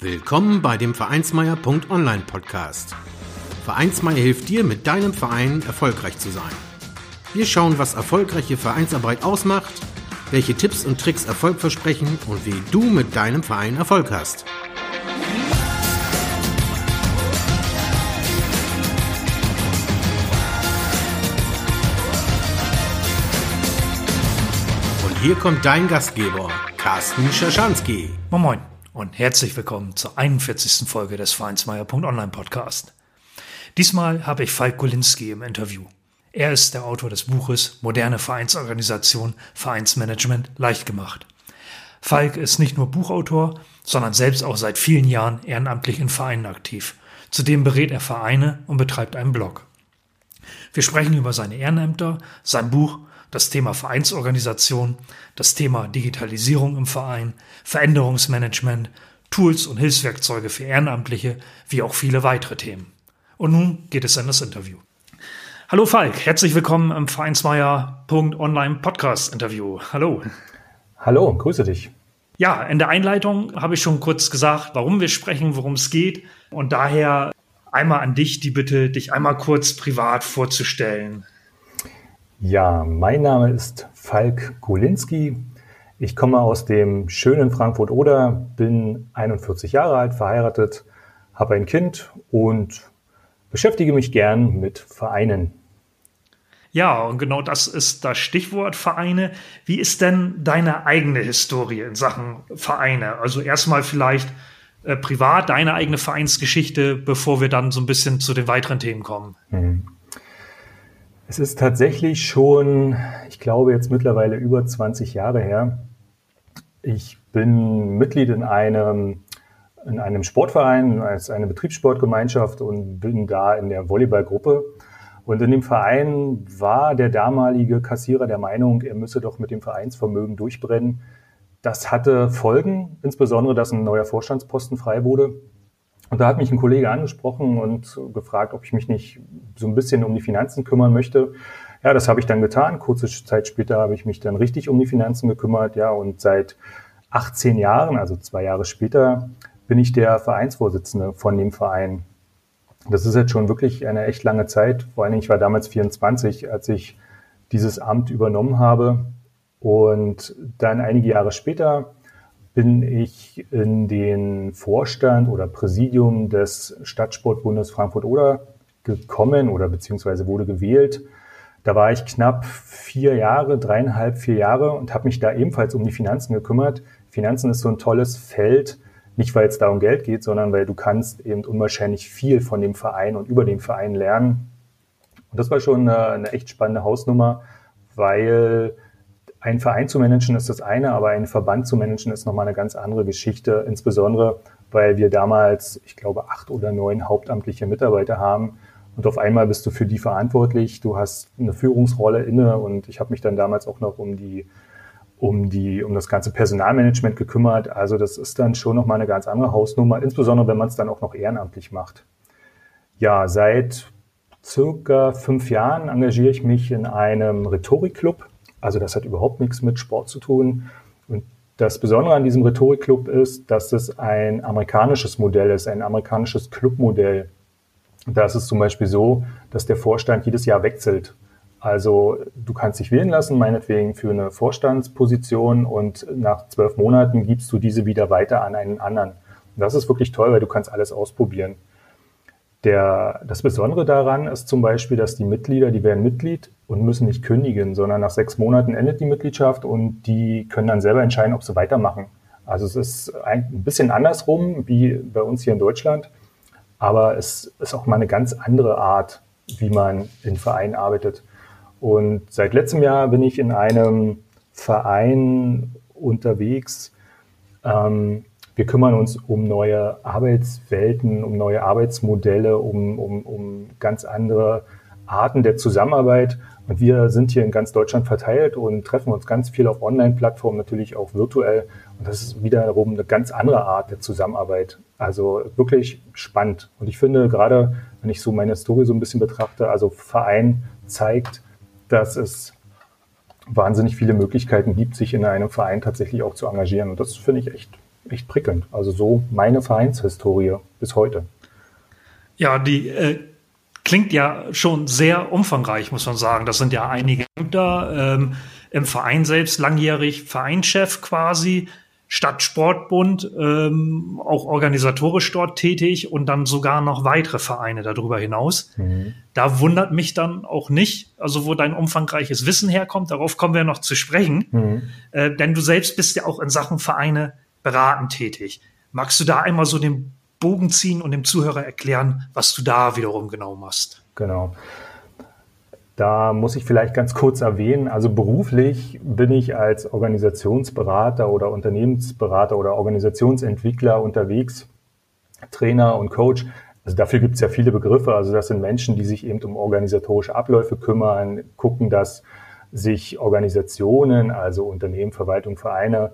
Willkommen bei dem Vereinsmeier.online Podcast. Vereinsmeier hilft dir, mit deinem Verein erfolgreich zu sein. Wir schauen, was erfolgreiche Vereinsarbeit ausmacht, welche Tipps und Tricks Erfolg versprechen und wie du mit deinem Verein Erfolg hast. Und hier kommt dein Gastgeber, Carsten Schaschanski. Moin Moin und herzlich willkommen zur 41. Folge des Vereinsmeier.online Podcast. Diesmal habe ich Falk Golinski im Interview. Er ist der Autor des Buches Moderne Vereinsorganisation, Vereinsmanagement leicht gemacht. Falk ist nicht nur Buchautor, sondern selbst auch seit vielen Jahren ehrenamtlich in Vereinen aktiv. Zudem berät er Vereine und betreibt einen Blog. Wir sprechen über seine Ehrenämter, sein Buch das Thema Vereinsorganisation, das Thema Digitalisierung im Verein, Veränderungsmanagement, Tools und Hilfswerkzeuge für Ehrenamtliche, wie auch viele weitere Themen. Und nun geht es an das Interview. Hallo Falk, herzlich willkommen im Vereinsmeier.online Podcast Interview. Hallo. Hallo, grüße dich. Ja, in der Einleitung habe ich schon kurz gesagt, warum wir sprechen, worum es geht. Und daher einmal an dich die Bitte, dich einmal kurz privat vorzustellen. Ja, mein Name ist Falk Golinski. Ich komme aus dem schönen Frankfurt-Oder, bin 41 Jahre alt, verheiratet, habe ein Kind und beschäftige mich gern mit Vereinen. Ja, und genau das ist das Stichwort Vereine. Wie ist denn deine eigene Historie in Sachen Vereine? Also erstmal vielleicht äh, privat deine eigene Vereinsgeschichte, bevor wir dann so ein bisschen zu den weiteren Themen kommen. Mhm. Es ist tatsächlich schon, ich glaube jetzt mittlerweile über 20 Jahre her. Ich bin Mitglied in einem, in einem Sportverein, als eine Betriebssportgemeinschaft und bin da in der Volleyballgruppe. Und in dem Verein war der damalige Kassierer der Meinung, er müsse doch mit dem Vereinsvermögen durchbrennen. Das hatte Folgen, insbesondere, dass ein neuer Vorstandsposten frei wurde. Und da hat mich ein Kollege angesprochen und gefragt, ob ich mich nicht so ein bisschen um die Finanzen kümmern möchte. Ja, das habe ich dann getan. Kurze Zeit später habe ich mich dann richtig um die Finanzen gekümmert. Ja, und seit 18 Jahren, also zwei Jahre später, bin ich der Vereinsvorsitzende von dem Verein. Das ist jetzt schon wirklich eine echt lange Zeit. Vor allen Dingen, ich war damals 24, als ich dieses Amt übernommen habe. Und dann einige Jahre später bin ich in den Vorstand oder Präsidium des Stadtsportbundes Frankfurt-Oder gekommen oder beziehungsweise wurde gewählt. Da war ich knapp vier Jahre, dreieinhalb, vier Jahre und habe mich da ebenfalls um die Finanzen gekümmert. Finanzen ist so ein tolles Feld, nicht weil es da um Geld geht, sondern weil du kannst eben unwahrscheinlich viel von dem Verein und über den Verein lernen. Und das war schon eine, eine echt spannende Hausnummer, weil ein Verein zu managen ist das eine, aber einen Verband zu managen ist nochmal eine ganz andere Geschichte, insbesondere weil wir damals, ich glaube, acht oder neun hauptamtliche Mitarbeiter haben. Und auf einmal bist du für die verantwortlich, du hast eine Führungsrolle inne und ich habe mich dann damals auch noch um die um die um das ganze Personalmanagement gekümmert. Also das ist dann schon nochmal eine ganz andere Hausnummer, insbesondere wenn man es dann auch noch ehrenamtlich macht. Ja, seit circa fünf Jahren engagiere ich mich in einem Rhetorikclub also das hat überhaupt nichts mit Sport zu tun. Und das Besondere an diesem Rhetorikclub ist, dass es ein amerikanisches Modell ist, ein amerikanisches Clubmodell. Da ist es zum Beispiel so, dass der Vorstand jedes Jahr wechselt. Also du kannst dich wählen lassen, meinetwegen für eine Vorstandsposition und nach zwölf Monaten gibst du diese wieder weiter an einen anderen. Und das ist wirklich toll, weil du kannst alles ausprobieren. Der, das Besondere daran ist zum Beispiel, dass die Mitglieder, die werden Mitglied und müssen nicht kündigen, sondern nach sechs Monaten endet die Mitgliedschaft und die können dann selber entscheiden, ob sie weitermachen. Also es ist ein bisschen andersrum wie bei uns hier in Deutschland, aber es ist auch mal eine ganz andere Art, wie man in Vereinen arbeitet. Und seit letztem Jahr bin ich in einem Verein unterwegs, ähm, wir kümmern uns um neue Arbeitswelten, um neue Arbeitsmodelle, um, um, um ganz andere Arten der Zusammenarbeit. Und wir sind hier in ganz Deutschland verteilt und treffen uns ganz viel auf Online-Plattformen, natürlich auch virtuell. Und das ist wiederum eine ganz andere Art der Zusammenarbeit. Also wirklich spannend. Und ich finde gerade, wenn ich so meine Story so ein bisschen betrachte, also Verein zeigt, dass es wahnsinnig viele Möglichkeiten gibt, sich in einem Verein tatsächlich auch zu engagieren. Und das finde ich echt echt prickelnd. Also so meine Vereinshistorie bis heute. Ja, die äh, klingt ja schon sehr umfangreich, muss man sagen. Das sind ja einige da ähm, im Verein selbst, langjährig Vereinschef quasi, Stadtsportbund, ähm, auch organisatorisch dort tätig und dann sogar noch weitere Vereine darüber hinaus. Mhm. Da wundert mich dann auch nicht, also wo dein umfangreiches Wissen herkommt, darauf kommen wir noch zu sprechen, mhm. äh, denn du selbst bist ja auch in Sachen Vereine beratend tätig. Magst du da einmal so den Bogen ziehen und dem Zuhörer erklären, was du da wiederum genau machst? Genau. Da muss ich vielleicht ganz kurz erwähnen, also beruflich bin ich als Organisationsberater oder Unternehmensberater oder Organisationsentwickler unterwegs, Trainer und Coach. Also dafür gibt es ja viele Begriffe. Also das sind Menschen, die sich eben um organisatorische Abläufe kümmern, gucken, dass sich Organisationen, also Unternehmen, Verwaltung, Vereine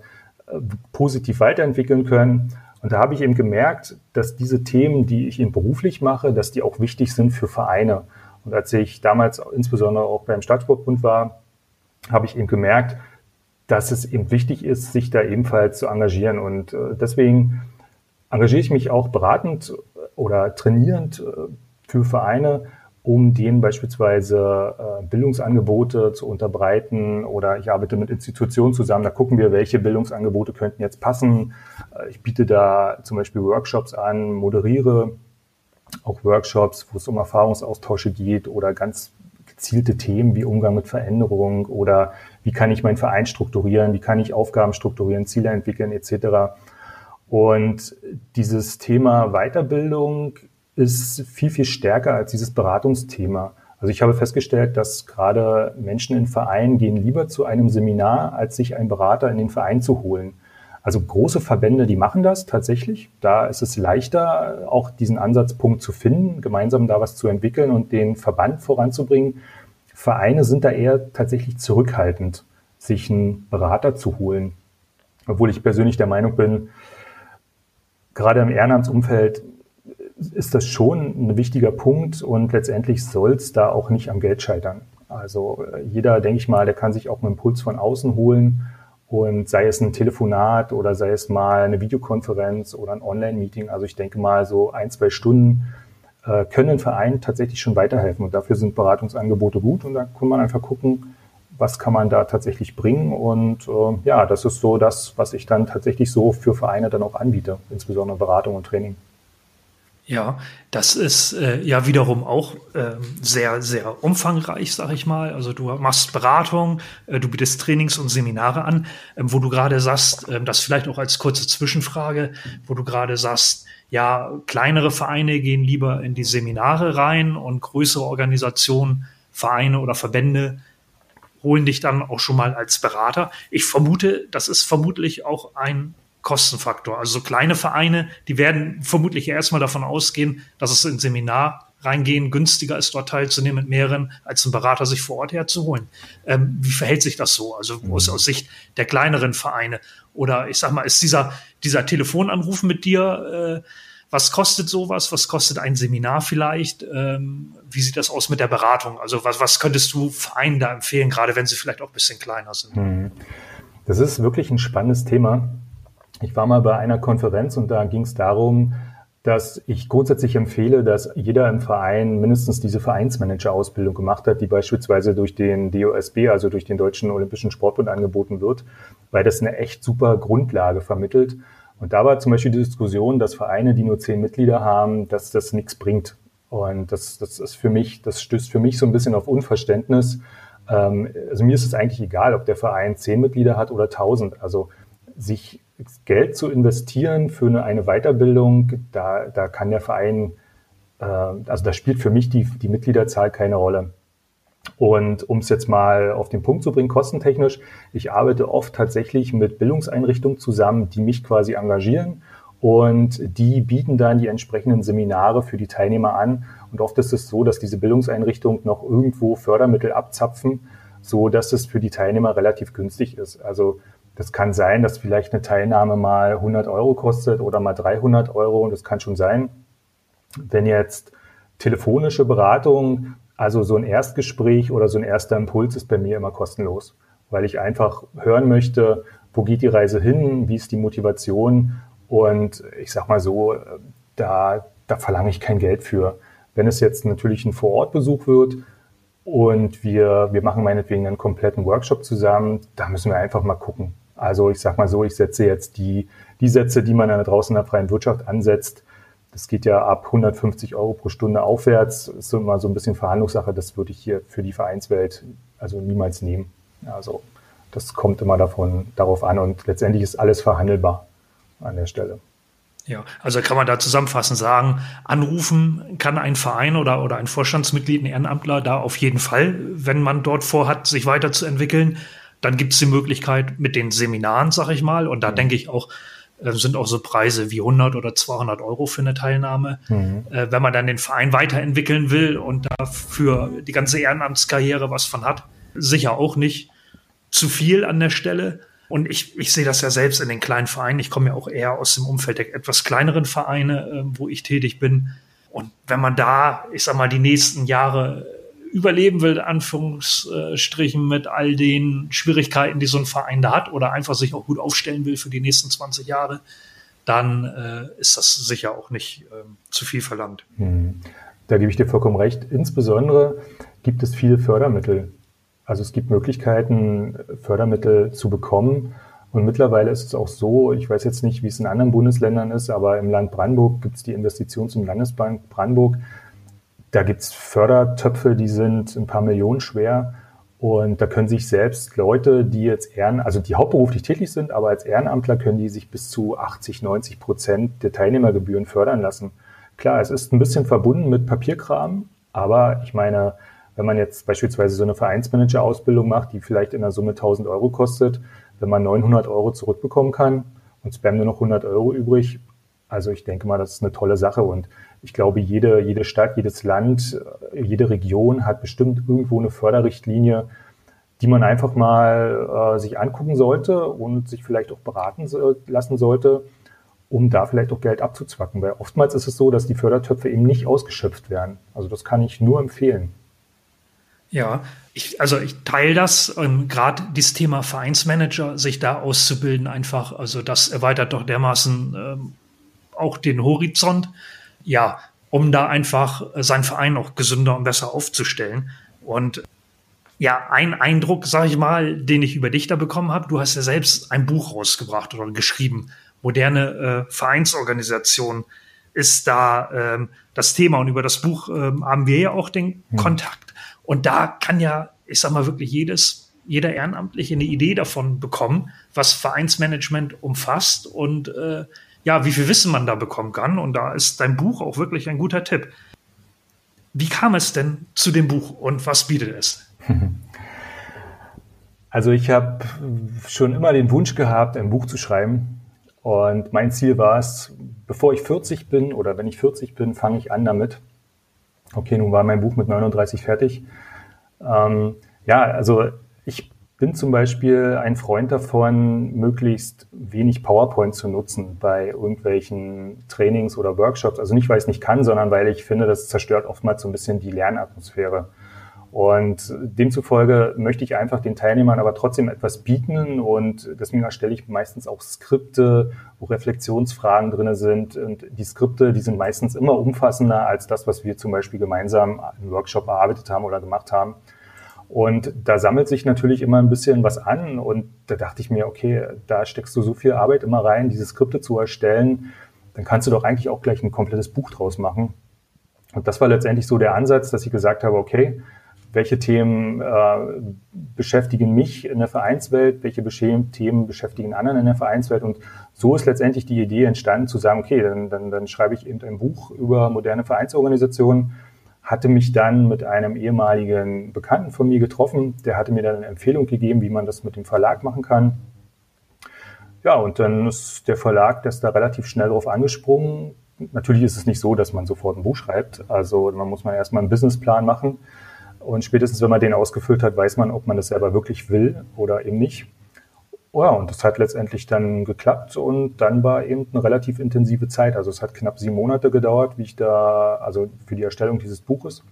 positiv weiterentwickeln können. Und da habe ich eben gemerkt, dass diese Themen, die ich eben beruflich mache, dass die auch wichtig sind für Vereine. Und als ich damals insbesondere auch beim Stadtsportbund war, habe ich eben gemerkt, dass es eben wichtig ist, sich da ebenfalls zu engagieren. Und äh, deswegen engagiere ich mich auch beratend oder trainierend äh, für Vereine, um denen beispielsweise äh, Bildungsangebote zu unterbreiten oder ich arbeite mit Institutionen zusammen, da gucken wir, welche Bildungsangebote könnten jetzt passen. Ich biete da zum Beispiel Workshops an, moderiere auch Workshops, wo es um Erfahrungsaustausche geht oder ganz gezielte Themen wie Umgang mit Veränderung oder wie kann ich meinen Verein strukturieren, wie kann ich Aufgaben strukturieren, Ziele entwickeln etc. Und dieses Thema Weiterbildung ist viel, viel stärker als dieses Beratungsthema. Also ich habe festgestellt, dass gerade Menschen in Vereinen gehen lieber zu einem Seminar, als sich einen Berater in den Verein zu holen. Also große Verbände, die machen das tatsächlich. Da ist es leichter, auch diesen Ansatzpunkt zu finden, gemeinsam da was zu entwickeln und den Verband voranzubringen. Vereine sind da eher tatsächlich zurückhaltend, sich einen Berater zu holen. Obwohl ich persönlich der Meinung bin, gerade im Ehrenamtsumfeld ist das schon ein wichtiger Punkt und letztendlich soll es da auch nicht am Geld scheitern. Also jeder, denke ich mal, der kann sich auch einen Impuls von außen holen und sei es ein Telefonat oder sei es mal eine Videokonferenz oder ein Online-Meeting. Also ich denke mal, so ein, zwei Stunden äh, können den Verein tatsächlich schon weiterhelfen. Und dafür sind Beratungsangebote gut. Und da kann man einfach gucken, was kann man da tatsächlich bringen. Und äh, ja, das ist so das, was ich dann tatsächlich so für Vereine dann auch anbiete, insbesondere Beratung und Training. Ja, das ist äh, ja wiederum auch äh, sehr, sehr umfangreich, sag ich mal. Also du machst Beratung, äh, du bietest Trainings und Seminare an, ähm, wo du gerade sagst, äh, das vielleicht auch als kurze Zwischenfrage, wo du gerade sagst, ja, kleinere Vereine gehen lieber in die Seminare rein und größere Organisationen, Vereine oder Verbände holen dich dann auch schon mal als Berater. Ich vermute, das ist vermutlich auch ein Kostenfaktor. Also so kleine Vereine, die werden vermutlich erstmal davon ausgehen, dass es in Seminar reingehen günstiger ist, dort teilzunehmen mit mehreren, als einen Berater sich vor Ort herzuholen. Ähm, wie verhält sich das so? Also aus, aus Sicht der kleineren Vereine? Oder ich sag mal, ist dieser, dieser Telefonanruf mit dir, äh, was kostet sowas? Was kostet ein Seminar vielleicht? Ähm, wie sieht das aus mit der Beratung? Also was, was könntest du Vereinen da empfehlen, gerade wenn sie vielleicht auch ein bisschen kleiner sind? Hm. Das ist wirklich ein spannendes Thema. Ich war mal bei einer Konferenz und da ging es darum, dass ich grundsätzlich empfehle, dass jeder im Verein mindestens diese Vereinsmanager-Ausbildung gemacht hat, die beispielsweise durch den DOSB, also durch den Deutschen Olympischen Sportbund angeboten wird, weil das eine echt super Grundlage vermittelt. Und da war zum Beispiel die Diskussion, dass Vereine, die nur zehn Mitglieder haben, dass das nichts bringt. Und das, das ist für mich, das stößt für mich so ein bisschen auf Unverständnis. Ähm, also mir ist es eigentlich egal, ob der Verein zehn Mitglieder hat oder tausend. Also sich Geld zu investieren für eine, eine Weiterbildung, da, da kann der Verein, äh, also da spielt für mich die, die Mitgliederzahl keine Rolle. Und um es jetzt mal auf den Punkt zu bringen, kostentechnisch, ich arbeite oft tatsächlich mit Bildungseinrichtungen zusammen, die mich quasi engagieren und die bieten dann die entsprechenden Seminare für die Teilnehmer an. Und oft ist es so, dass diese Bildungseinrichtungen noch irgendwo Fördermittel abzapfen, so dass es für die Teilnehmer relativ günstig ist. Also das kann sein, dass vielleicht eine Teilnahme mal 100 Euro kostet oder mal 300 Euro. Und das kann schon sein. Wenn jetzt telefonische Beratung, also so ein Erstgespräch oder so ein erster Impuls ist bei mir immer kostenlos, weil ich einfach hören möchte, wo geht die Reise hin, wie ist die Motivation und ich sag mal so, da, da verlange ich kein Geld für. Wenn es jetzt natürlich ein Vorortbesuch wird und wir, wir machen meinetwegen einen kompletten Workshop zusammen, da müssen wir einfach mal gucken. Also ich sag mal so, ich setze jetzt die, die Sätze, die man da draußen in der freien Wirtschaft ansetzt, das geht ja ab 150 Euro pro Stunde aufwärts. Ist immer so ein bisschen Verhandlungssache. Das würde ich hier für die Vereinswelt also niemals nehmen. Also das kommt immer davon, darauf an und letztendlich ist alles verhandelbar an der Stelle. Ja, also kann man da zusammenfassend sagen, anrufen kann ein Verein oder, oder ein Vorstandsmitglied, ein Ehrenamtler da auf jeden Fall, wenn man dort vorhat, sich weiterzuentwickeln. Dann gibt es die Möglichkeit mit den Seminaren, sag ich mal, und da mhm. denke ich auch, äh, sind auch so Preise wie 100 oder 200 Euro für eine Teilnahme. Mhm. Äh, wenn man dann den Verein weiterentwickeln will und dafür die ganze Ehrenamtskarriere was von hat, sicher auch nicht zu viel an der Stelle. Und ich, ich sehe das ja selbst in den kleinen Vereinen. Ich komme ja auch eher aus dem Umfeld der etwas kleineren Vereine, äh, wo ich tätig bin. Und wenn man da, ich sag mal, die nächsten Jahre überleben will, Anführungsstrichen, mit all den Schwierigkeiten, die so ein Verein da hat, oder einfach sich auch gut aufstellen will für die nächsten 20 Jahre, dann äh, ist das sicher auch nicht äh, zu viel verlangt. Hm. Da gebe ich dir vollkommen recht. Insbesondere gibt es viele Fördermittel. Also es gibt Möglichkeiten, Fördermittel zu bekommen. Und mittlerweile ist es auch so, ich weiß jetzt nicht, wie es in anderen Bundesländern ist, aber im Land Brandenburg gibt es die Investitions- und Landesbank Brandenburg. Da gibt es Fördertöpfe, die sind ein paar Millionen schwer. Und da können sich selbst Leute, die jetzt ehren, also die hauptberuflich tätig sind, aber als Ehrenamtler können die sich bis zu 80, 90 Prozent der Teilnehmergebühren fördern lassen. Klar, es ist ein bisschen verbunden mit Papierkram, aber ich meine, wenn man jetzt beispielsweise so eine Vereinsmanager-Ausbildung macht, die vielleicht in der Summe 1000 Euro kostet, wenn man 900 Euro zurückbekommen kann und spam nur noch 100 Euro übrig, also ich denke mal, das ist eine tolle Sache und ich glaube, jede, jede Stadt, jedes Land, jede Region hat bestimmt irgendwo eine Förderrichtlinie, die man einfach mal äh, sich angucken sollte und sich vielleicht auch beraten lassen sollte, um da vielleicht auch Geld abzuzwacken. Weil oftmals ist es so, dass die Fördertöpfe eben nicht ausgeschöpft werden. Also das kann ich nur empfehlen. Ja, ich, also ich teile das, ähm, gerade dieses Thema Vereinsmanager, sich da auszubilden, einfach, also das erweitert doch dermaßen ähm, auch den Horizont, ja, um da einfach seinen Verein noch gesünder und besser aufzustellen. Und ja, ein Eindruck, sage ich mal, den ich über dich da bekommen habe, du hast ja selbst ein Buch rausgebracht oder geschrieben, moderne äh, Vereinsorganisation ist da ähm, das Thema und über das Buch ähm, haben wir ja auch den hm. Kontakt. Und da kann ja, ich sag mal wirklich jedes, jeder Ehrenamtliche eine Idee davon bekommen, was Vereinsmanagement umfasst und äh, ja, wie viel Wissen man da bekommen kann. Und da ist dein Buch auch wirklich ein guter Tipp. Wie kam es denn zu dem Buch und was bietet es? Also ich habe schon immer den Wunsch gehabt, ein Buch zu schreiben. Und mein Ziel war es, bevor ich 40 bin oder wenn ich 40 bin, fange ich an damit. Okay, nun war mein Buch mit 39 fertig. Ähm, ja, also ich bin zum Beispiel ein Freund davon, möglichst wenig PowerPoint zu nutzen bei irgendwelchen Trainings oder Workshops. Also nicht, weil ich es nicht kann, sondern weil ich finde, das zerstört oftmals so ein bisschen die Lernatmosphäre. Und demzufolge möchte ich einfach den Teilnehmern aber trotzdem etwas bieten und deswegen erstelle ich meistens auch Skripte, wo Reflexionsfragen drinne sind. Und die Skripte, die sind meistens immer umfassender als das, was wir zum Beispiel gemeinsam im Workshop erarbeitet haben oder gemacht haben. Und da sammelt sich natürlich immer ein bisschen was an und da dachte ich mir, okay, da steckst du so viel Arbeit immer rein, diese Skripte zu erstellen, dann kannst du doch eigentlich auch gleich ein komplettes Buch draus machen. Und das war letztendlich so der Ansatz, dass ich gesagt habe, okay, welche Themen äh, beschäftigen mich in der Vereinswelt, welche Themen beschäftigen anderen in der Vereinswelt. Und so ist letztendlich die Idee entstanden, zu sagen, okay, dann, dann, dann schreibe ich eben ein Buch über moderne Vereinsorganisationen, hatte mich dann mit einem ehemaligen Bekannten von mir getroffen, der hatte mir dann eine Empfehlung gegeben, wie man das mit dem Verlag machen kann. Ja, und dann ist der Verlag das da relativ schnell drauf angesprungen. Natürlich ist es nicht so, dass man sofort ein Buch schreibt. Also man muss mal erstmal einen Businessplan machen. Und spätestens, wenn man den ausgefüllt hat, weiß man, ob man das selber wirklich will oder eben nicht. Ja, und das hat letztendlich dann geklappt und dann war eben eine relativ intensive Zeit. Also es hat knapp sieben Monate gedauert, wie ich da, also für die Erstellung dieses Buches.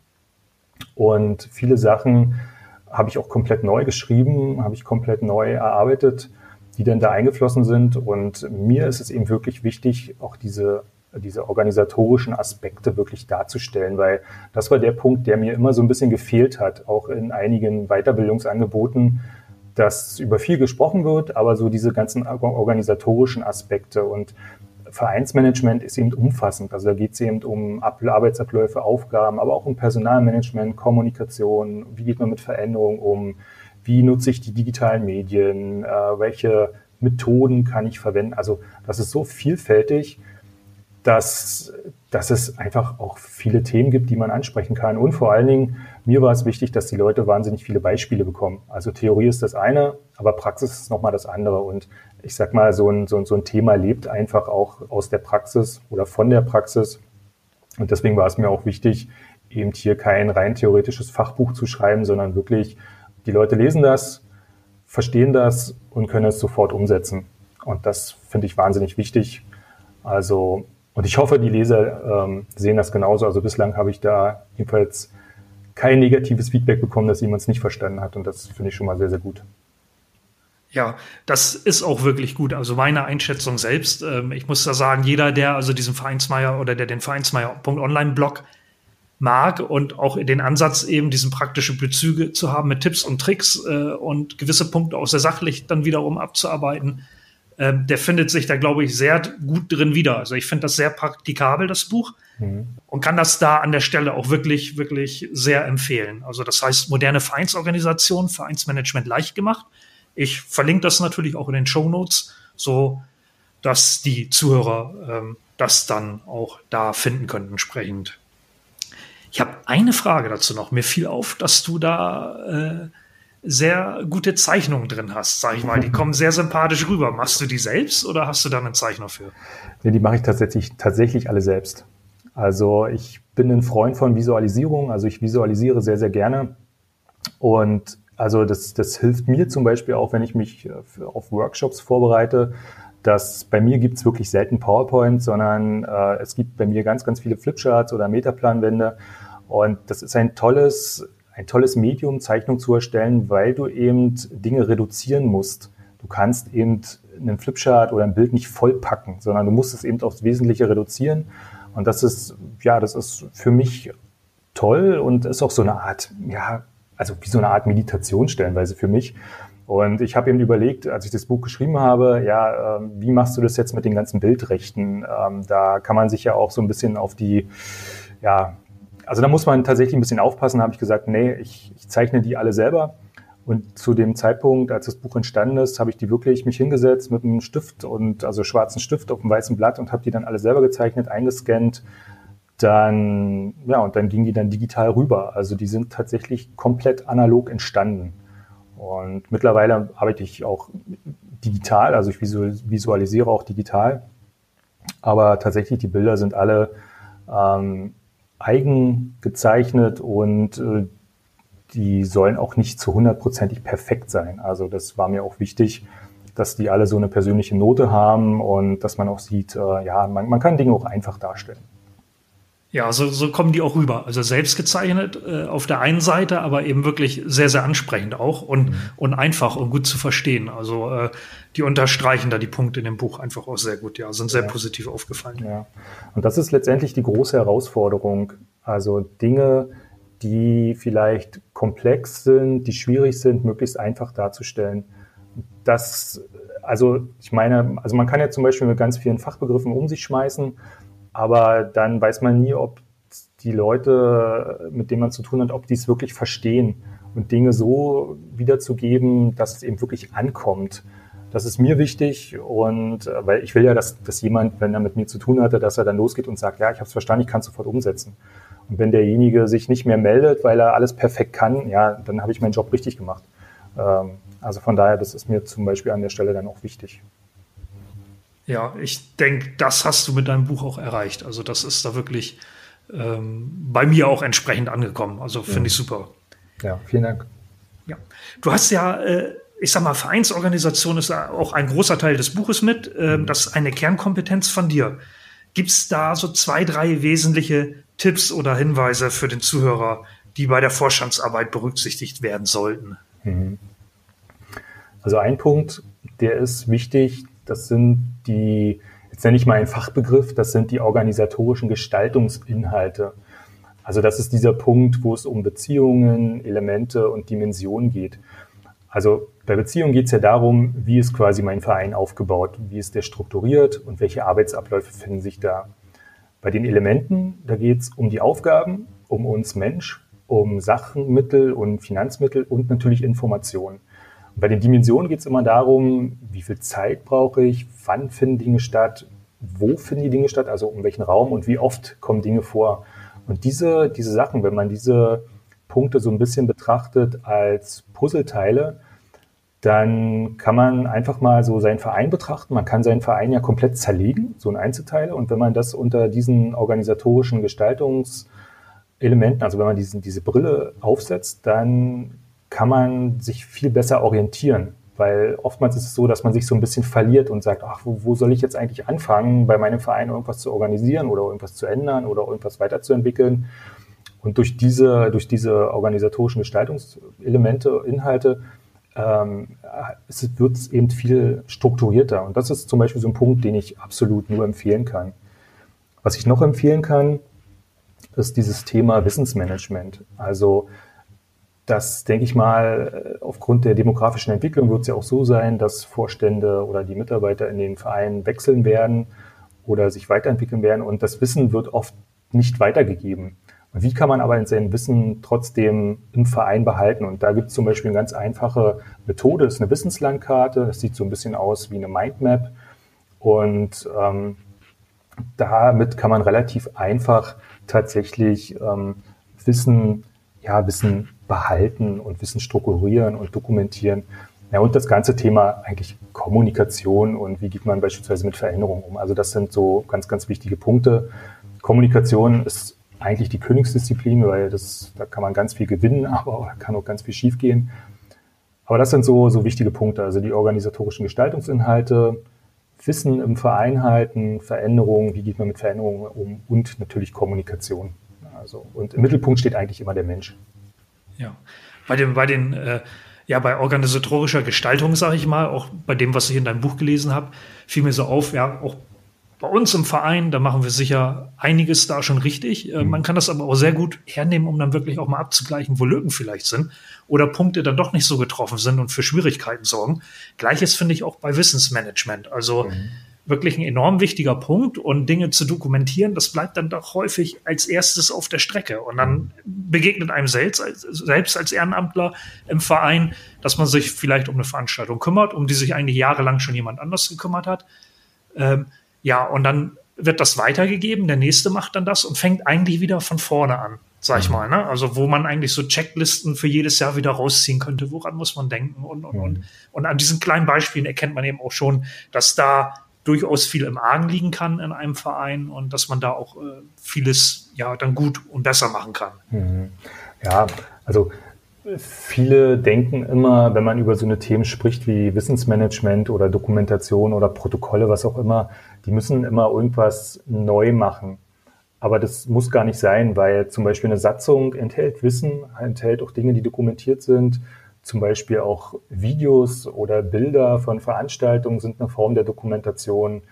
Und viele Sachen habe ich auch komplett neu geschrieben, habe ich komplett neu erarbeitet. die dann da eingeflossen sind. Und mir ist es eben wirklich wichtig, auch diese diese organisatorischen Aspekte wirklich darzustellen, weil das war der Punkt, der mir immer so ein bisschen gefehlt hat, auch in einigen Weiterbildungsangeboten, dass über viel gesprochen wird, aber so diese ganzen organisatorischen Aspekte und Vereinsmanagement ist eben umfassend. Also da geht es eben um Arbeitsabläufe, Aufgaben, aber auch um Personalmanagement, Kommunikation, wie geht man mit Veränderungen um, wie nutze ich die digitalen Medien, äh, welche Methoden kann ich verwenden. Also das ist so vielfältig dass, dass es einfach auch viele Themen gibt, die man ansprechen kann. Und vor allen Dingen, mir war es wichtig, dass die Leute wahnsinnig viele Beispiele bekommen. Also Theorie ist das eine, aber Praxis ist nochmal das andere. Und ich sag mal, so ein, so, so ein Thema lebt einfach auch aus der Praxis oder von der Praxis. Und deswegen war es mir auch wichtig, eben hier kein rein theoretisches Fachbuch zu schreiben, sondern wirklich, die Leute lesen das, verstehen das und können es sofort umsetzen. Und das finde ich wahnsinnig wichtig. Also und ich hoffe, die Leser ähm, sehen das genauso. Also bislang habe ich da jedenfalls kein negatives Feedback bekommen, dass jemand es nicht verstanden hat. Und das finde ich schon mal sehr, sehr gut. Ja, das ist auch wirklich gut. Also meine Einschätzung selbst. Ähm, ich muss da sagen, jeder, der also diesen Vereinsmeier oder der den Vereinsmeier.online-Blog mag und auch den Ansatz eben, diesen praktischen Bezüge zu haben mit Tipps und Tricks äh, und gewisse Punkte aus der Sachlicht dann wiederum abzuarbeiten, ähm, der findet sich da, glaube ich, sehr gut drin wieder. Also ich finde das sehr praktikabel, das Buch, mhm. und kann das da an der Stelle auch wirklich, wirklich sehr empfehlen. Also das heißt, moderne Vereinsorganisation, Vereinsmanagement leicht gemacht. Ich verlinke das natürlich auch in den Show Notes, so dass die Zuhörer ähm, das dann auch da finden können entsprechend. Ich habe eine Frage dazu noch. Mir fiel auf, dass du da äh, sehr gute Zeichnungen drin hast, sag ich mal. Die kommen sehr sympathisch rüber. Machst du die selbst oder hast du da einen Zeichner für? Nee, die mache ich tatsächlich, tatsächlich alle selbst. Also ich bin ein Freund von Visualisierung, also ich visualisiere sehr, sehr gerne. Und also das, das hilft mir zum Beispiel auch, wenn ich mich äh, auf Workshops vorbereite, dass bei mir gibt's wirklich selten PowerPoint, sondern äh, es gibt bei mir ganz, ganz viele Flipcharts oder Metaplanwände. Und das ist ein tolles ein tolles Medium, Zeichnung zu erstellen, weil du eben Dinge reduzieren musst. Du kannst eben einen Flipchart oder ein Bild nicht vollpacken, sondern du musst es eben aufs Wesentliche reduzieren. Und das ist, ja, das ist für mich toll und ist auch so eine Art, ja, also wie so eine Art Meditation stellenweise für mich. Und ich habe eben überlegt, als ich das Buch geschrieben habe, ja, ähm, wie machst du das jetzt mit den ganzen Bildrechten? Ähm, da kann man sich ja auch so ein bisschen auf die, ja, also da muss man tatsächlich ein bisschen aufpassen, habe ich gesagt, nee, ich, ich zeichne die alle selber. Und zu dem Zeitpunkt, als das Buch entstanden ist, habe ich die wirklich mich hingesetzt mit einem Stift und also schwarzen Stift auf einem weißen Blatt und habe die dann alle selber gezeichnet, eingescannt. Dann, ja, und dann ging die dann digital rüber. Also die sind tatsächlich komplett analog entstanden. Und mittlerweile arbeite ich auch digital, also ich visualisiere auch digital. Aber tatsächlich, die Bilder sind alle ähm, eigen gezeichnet und äh, die sollen auch nicht zu hundertprozentig perfekt sein. Also das war mir auch wichtig, dass die alle so eine persönliche Note haben und dass man auch sieht, äh, ja, man, man kann Dinge auch einfach darstellen. Ja, so, so kommen die auch rüber. Also selbst gezeichnet äh, auf der einen Seite, aber eben wirklich sehr, sehr ansprechend auch und, mhm. und einfach und gut zu verstehen. Also äh, die unterstreichen da die Punkte in dem Buch einfach auch sehr gut, ja, sind sehr ja. positiv aufgefallen. Ja. Und das ist letztendlich die große Herausforderung. Also Dinge, die vielleicht komplex sind, die schwierig sind, möglichst einfach darzustellen. Das, also ich meine, also man kann ja zum Beispiel mit ganz vielen Fachbegriffen um sich schmeißen aber dann weiß man nie, ob die Leute, mit denen man zu tun hat, ob die es wirklich verstehen und Dinge so wiederzugeben, dass es eben wirklich ankommt. Das ist mir wichtig und weil ich will ja, dass, dass jemand, wenn er mit mir zu tun hatte, dass er dann losgeht und sagt, ja, ich habe es verstanden, ich kann es sofort umsetzen. Und wenn derjenige sich nicht mehr meldet, weil er alles perfekt kann, ja, dann habe ich meinen Job richtig gemacht. Ähm, also von daher, das ist mir zum Beispiel an der Stelle dann auch wichtig. Ja, ich denke, das hast du mit deinem Buch auch erreicht. Also das ist da wirklich ähm, bei mir auch entsprechend angekommen. Also finde ja. ich super. Ja, vielen Dank. Ja, du hast ja, äh, ich sag mal, Vereinsorganisation ist auch ein großer Teil des Buches mit. Äh, mhm. Das ist eine Kernkompetenz von dir. Gibt es da so zwei, drei wesentliche Tipps oder Hinweise für den Zuhörer, die bei der Vorstandsarbeit berücksichtigt werden sollten? Mhm. Also ein Punkt, der ist wichtig. Das sind die, jetzt nenne ich mal einen Fachbegriff, das sind die organisatorischen Gestaltungsinhalte. Also das ist dieser Punkt, wo es um Beziehungen, Elemente und Dimensionen geht. Also bei Beziehungen geht es ja darum, wie ist quasi mein Verein aufgebaut, wie ist der strukturiert und welche Arbeitsabläufe finden sich da. Bei den Elementen, da geht es um die Aufgaben, um uns Mensch, um Sachenmittel und Finanzmittel und natürlich Informationen. Bei den Dimensionen geht es immer darum, wie viel Zeit brauche ich, wann finden Dinge statt, wo finden die Dinge statt, also um welchen Raum und wie oft kommen Dinge vor. Und diese, diese Sachen, wenn man diese Punkte so ein bisschen betrachtet als Puzzleteile, dann kann man einfach mal so seinen Verein betrachten. Man kann seinen Verein ja komplett zerlegen, so in Einzelteile. Und wenn man das unter diesen organisatorischen Gestaltungselementen, also wenn man diesen, diese Brille aufsetzt, dann kann man sich viel besser orientieren. Weil oftmals ist es so, dass man sich so ein bisschen verliert und sagt, ach, wo, wo soll ich jetzt eigentlich anfangen, bei meinem Verein irgendwas zu organisieren oder irgendwas zu ändern oder irgendwas weiterzuentwickeln. Und durch diese, durch diese organisatorischen Gestaltungselemente, Inhalte, ähm, es wird es eben viel strukturierter. Und das ist zum Beispiel so ein Punkt, den ich absolut nur empfehlen kann. Was ich noch empfehlen kann, ist dieses Thema Wissensmanagement. Also das, denke ich mal, aufgrund der demografischen Entwicklung wird es ja auch so sein, dass Vorstände oder die Mitarbeiter in den Vereinen wechseln werden oder sich weiterentwickeln werden und das Wissen wird oft nicht weitergegeben. Wie kann man aber sein Wissen trotzdem im Verein behalten? Und da gibt es zum Beispiel eine ganz einfache Methode, das ist eine Wissenslandkarte, das sieht so ein bisschen aus wie eine Mindmap. Und ähm, damit kann man relativ einfach tatsächlich ähm, Wissen, ja, Wissen behalten und Wissen strukturieren und dokumentieren. Ja, und das ganze Thema eigentlich Kommunikation und wie geht man beispielsweise mit Veränderungen um. Also das sind so ganz, ganz wichtige Punkte. Kommunikation ist eigentlich die Königsdisziplin, weil das, da kann man ganz viel gewinnen, aber kann auch ganz viel schiefgehen. Aber das sind so, so wichtige Punkte, also die organisatorischen Gestaltungsinhalte, Wissen im Verein halten, Veränderungen, wie geht man mit Veränderungen um und natürlich Kommunikation. Also, und im Mittelpunkt steht eigentlich immer der Mensch. Ja, bei, dem, bei den, äh, ja, bei organisatorischer Gestaltung, sage ich mal, auch bei dem, was ich in deinem Buch gelesen habe, fiel mir so auf, ja, auch bei uns im Verein, da machen wir sicher einiges da schon richtig. Äh, mhm. Man kann das aber auch sehr gut hernehmen, um dann wirklich auch mal abzugleichen, wo Lücken vielleicht sind oder Punkte dann doch nicht so getroffen sind und für Schwierigkeiten sorgen. Gleiches finde ich auch bei Wissensmanagement. Also mhm. Wirklich ein enorm wichtiger Punkt und Dinge zu dokumentieren, das bleibt dann doch häufig als erstes auf der Strecke. Und dann begegnet einem selbst als, selbst als Ehrenamtler im Verein, dass man sich vielleicht um eine Veranstaltung kümmert, um die sich eigentlich jahrelang schon jemand anders gekümmert hat. Ähm, ja, und dann wird das weitergegeben, der nächste macht dann das und fängt eigentlich wieder von vorne an, sag ich mhm. mal. Ne? Also wo man eigentlich so Checklisten für jedes Jahr wieder rausziehen könnte, woran muss man denken und, und, und. Mhm. Und an diesen kleinen Beispielen erkennt man eben auch schon, dass da durchaus viel im Argen liegen kann in einem Verein und dass man da auch äh, vieles ja dann gut und besser machen kann. Mhm. Ja, also Viele denken immer, wenn man über so eine Themen spricht wie Wissensmanagement oder Dokumentation oder Protokolle, was auch immer, die müssen immer irgendwas neu machen. Aber das muss gar nicht sein, weil zum Beispiel eine Satzung enthält Wissen, enthält auch Dinge, die dokumentiert sind. Zum Beispiel auch Videos oder Bilder von Veranstaltungen sind eine Form der Dokumentation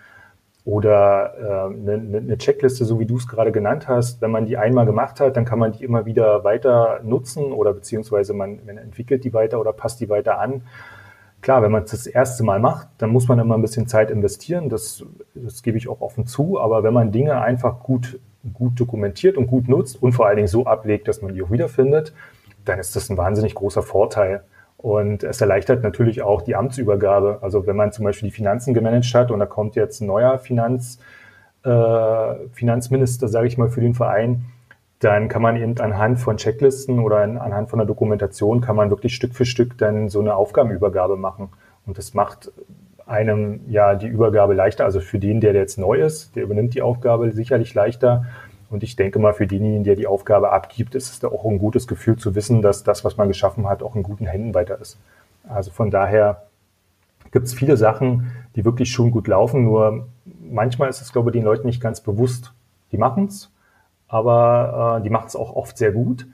oder äh, eine, eine Checkliste, so wie du es gerade genannt hast. Wenn man die einmal gemacht hat, dann kann man die immer wieder weiter nutzen oder beziehungsweise man, man entwickelt die weiter oder passt die weiter an. Klar, wenn man es das erste Mal macht, dann muss man immer ein bisschen Zeit investieren. Das, das gebe ich auch offen zu. Aber wenn man Dinge einfach gut, gut dokumentiert und gut nutzt und vor allen Dingen so ablegt, dass man die auch wiederfindet, dann ist das ein wahnsinnig großer Vorteil. Und es erleichtert natürlich auch die Amtsübergabe. Also wenn man zum Beispiel die Finanzen gemanagt hat und da kommt jetzt ein neuer Finanz, äh, Finanzminister, sage ich mal, für den Verein, dann kann man eben anhand von Checklisten oder anhand von der Dokumentation kann man wirklich Stück für Stück dann so eine Aufgabenübergabe machen. Und das macht einem ja die Übergabe leichter. Also für den, der jetzt neu ist, der übernimmt die Aufgabe sicherlich leichter. Und ich denke mal, für denjenigen, der die Aufgabe abgibt, ist es da auch ein gutes Gefühl zu wissen, dass das, was man geschaffen hat, auch in guten Händen weiter ist. Also von daher gibt es viele Sachen, die wirklich schon gut laufen. Nur manchmal ist es, glaube ich, den Leuten nicht ganz bewusst. Die machen es, aber äh, die machen es auch oft sehr gut.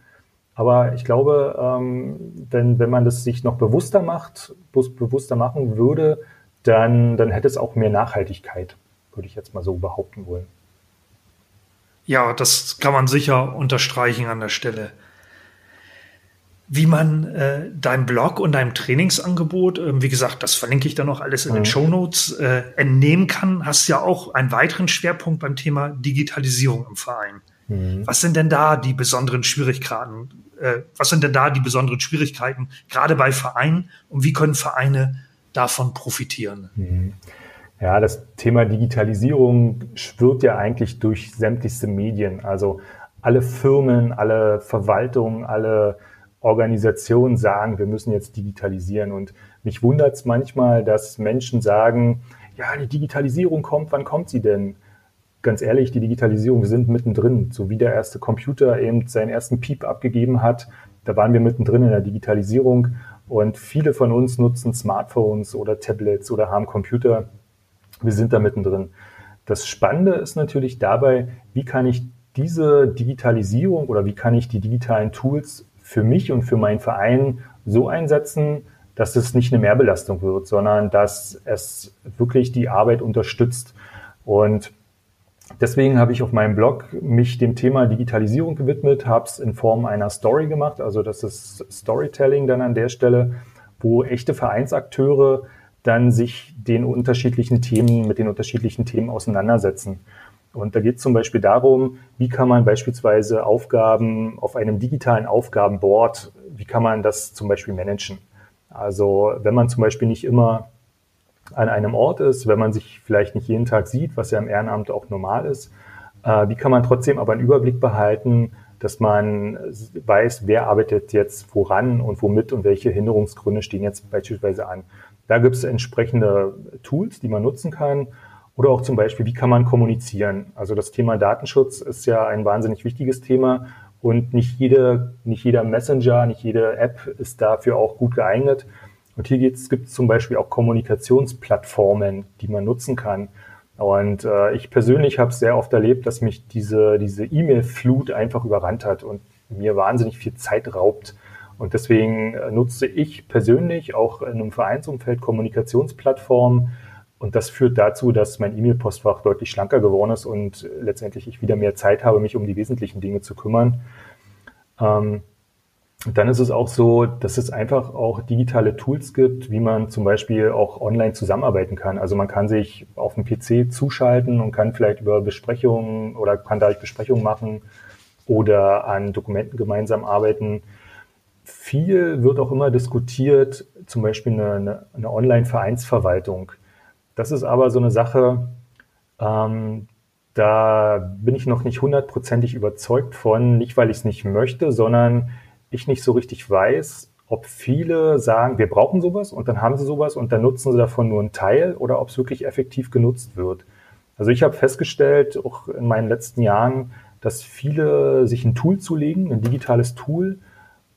Aber ich glaube, ähm, denn wenn man das sich noch bewusster macht, bewusster machen würde, dann, dann hätte es auch mehr Nachhaltigkeit, würde ich jetzt mal so behaupten wollen. Ja, das kann man sicher unterstreichen an der Stelle. Wie man äh, deinem Blog und deinem Trainingsangebot, äh, wie gesagt, das verlinke ich dann noch alles in mhm. den Show Notes, äh, entnehmen kann, hast ja auch einen weiteren Schwerpunkt beim Thema Digitalisierung im Verein. Mhm. Was sind denn da die besonderen Schwierigkeiten? Äh, was sind denn da die besonderen Schwierigkeiten, gerade bei Vereinen? Und wie können Vereine davon profitieren? Mhm. Ja, das Thema Digitalisierung schwirrt ja eigentlich durch sämtlichste Medien. Also alle Firmen, alle Verwaltungen, alle Organisationen sagen, wir müssen jetzt digitalisieren. Und mich wundert es manchmal, dass Menschen sagen, ja, die Digitalisierung kommt, wann kommt sie denn? Ganz ehrlich, die Digitalisierung, wir sind mittendrin. So wie der erste Computer eben seinen ersten Piep abgegeben hat, da waren wir mittendrin in der Digitalisierung. Und viele von uns nutzen Smartphones oder Tablets oder haben Computer wir sind da mittendrin. Das Spannende ist natürlich dabei, wie kann ich diese Digitalisierung oder wie kann ich die digitalen Tools für mich und für meinen Verein so einsetzen, dass es nicht eine Mehrbelastung wird, sondern dass es wirklich die Arbeit unterstützt. Und deswegen habe ich auf meinem Blog mich dem Thema Digitalisierung gewidmet, habe es in Form einer Story gemacht. Also das ist Storytelling dann an der Stelle, wo echte Vereinsakteure dann sich den unterschiedlichen Themen, mit den unterschiedlichen Themen auseinandersetzen. Und da geht es zum Beispiel darum, wie kann man beispielsweise Aufgaben auf einem digitalen Aufgabenboard, wie kann man das zum Beispiel managen? Also wenn man zum Beispiel nicht immer an einem Ort ist, wenn man sich vielleicht nicht jeden Tag sieht, was ja im Ehrenamt auch normal ist, äh, wie kann man trotzdem aber einen Überblick behalten, dass man weiß, wer arbeitet jetzt woran und womit und welche Hinderungsgründe stehen jetzt beispielsweise an. Da gibt es entsprechende Tools, die man nutzen kann. Oder auch zum Beispiel, wie kann man kommunizieren? Also das Thema Datenschutz ist ja ein wahnsinnig wichtiges Thema und nicht jede, nicht jeder Messenger, nicht jede App ist dafür auch gut geeignet. Und hier gibt es zum Beispiel auch Kommunikationsplattformen, die man nutzen kann. Und äh, ich persönlich habe sehr oft erlebt, dass mich diese diese E-Mail-Flut einfach überrannt hat und mir wahnsinnig viel Zeit raubt. Und deswegen äh, nutze ich persönlich auch in einem Vereinsumfeld Kommunikationsplattformen. Und das führt dazu, dass mein E-Mail-Postfach deutlich schlanker geworden ist und letztendlich ich wieder mehr Zeit habe, mich um die wesentlichen Dinge zu kümmern. Ähm, dann ist es auch so, dass es einfach auch digitale Tools gibt, wie man zum Beispiel auch online zusammenarbeiten kann. Also man kann sich auf dem PC zuschalten und kann vielleicht über Besprechungen oder kann dadurch Besprechungen machen oder an Dokumenten gemeinsam arbeiten viel wird auch immer diskutiert, zum Beispiel eine, eine, Online-Vereinsverwaltung. Das ist aber so eine Sache, ähm, da bin ich noch nicht hundertprozentig überzeugt von, nicht weil ich es nicht möchte, sondern ich nicht so richtig weiß, ob viele sagen, wir brauchen sowas und dann haben sie sowas und dann nutzen sie davon nur einen Teil oder ob es wirklich effektiv genutzt wird. Also ich habe festgestellt, auch in meinen letzten Jahren, dass viele sich ein Tool zulegen, ein digitales Tool,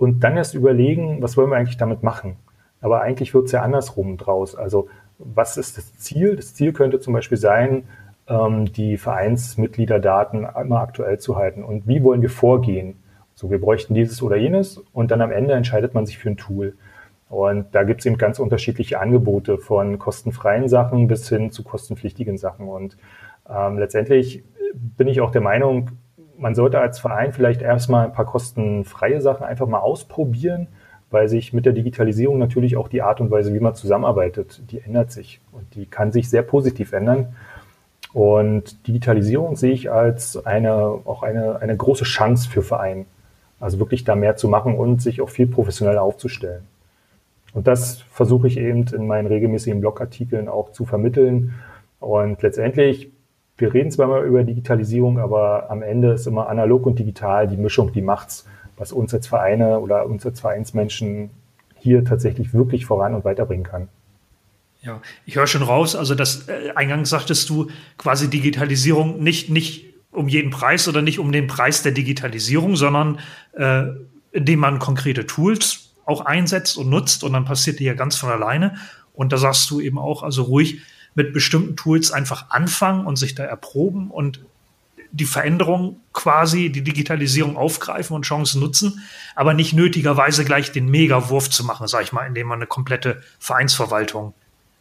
und dann erst überlegen, was wollen wir eigentlich damit machen. Aber eigentlich wird es ja andersrum draus. Also was ist das Ziel? Das Ziel könnte zum Beispiel sein, ähm, die Vereinsmitgliederdaten immer aktuell zu halten. Und wie wollen wir vorgehen? So, wir bräuchten dieses oder jenes und dann am Ende entscheidet man sich für ein Tool. Und da gibt es eben ganz unterschiedliche Angebote von kostenfreien Sachen bis hin zu kostenpflichtigen Sachen. Und ähm, letztendlich bin ich auch der Meinung, man sollte als Verein vielleicht erstmal ein paar kostenfreie Sachen einfach mal ausprobieren, weil sich mit der Digitalisierung natürlich auch die Art und Weise, wie man zusammenarbeitet, die ändert sich und die kann sich sehr positiv ändern. Und Digitalisierung sehe ich als eine, auch eine, eine große Chance für Vereine. Also wirklich da mehr zu machen und sich auch viel professioneller aufzustellen. Und das versuche ich eben in meinen regelmäßigen Blogartikeln auch zu vermitteln. Und letztendlich wir reden zwar mal über Digitalisierung, aber am Ende ist immer analog und digital die Mischung, die macht's, was uns als Vereine oder uns als Vereinsmenschen hier tatsächlich wirklich voran und weiterbringen kann. Ja, ich höre schon raus, also das äh, eingangs sagtest du quasi Digitalisierung nicht, nicht um jeden Preis oder nicht um den Preis der Digitalisierung, sondern äh, indem man konkrete Tools auch einsetzt und nutzt und dann passiert die ja ganz von alleine. Und da sagst du eben auch, also ruhig mit bestimmten Tools einfach anfangen und sich da erproben und die Veränderung quasi, die Digitalisierung aufgreifen und Chancen nutzen, aber nicht nötigerweise gleich den Megawurf zu machen, sag ich mal, indem man eine komplette Vereinsverwaltung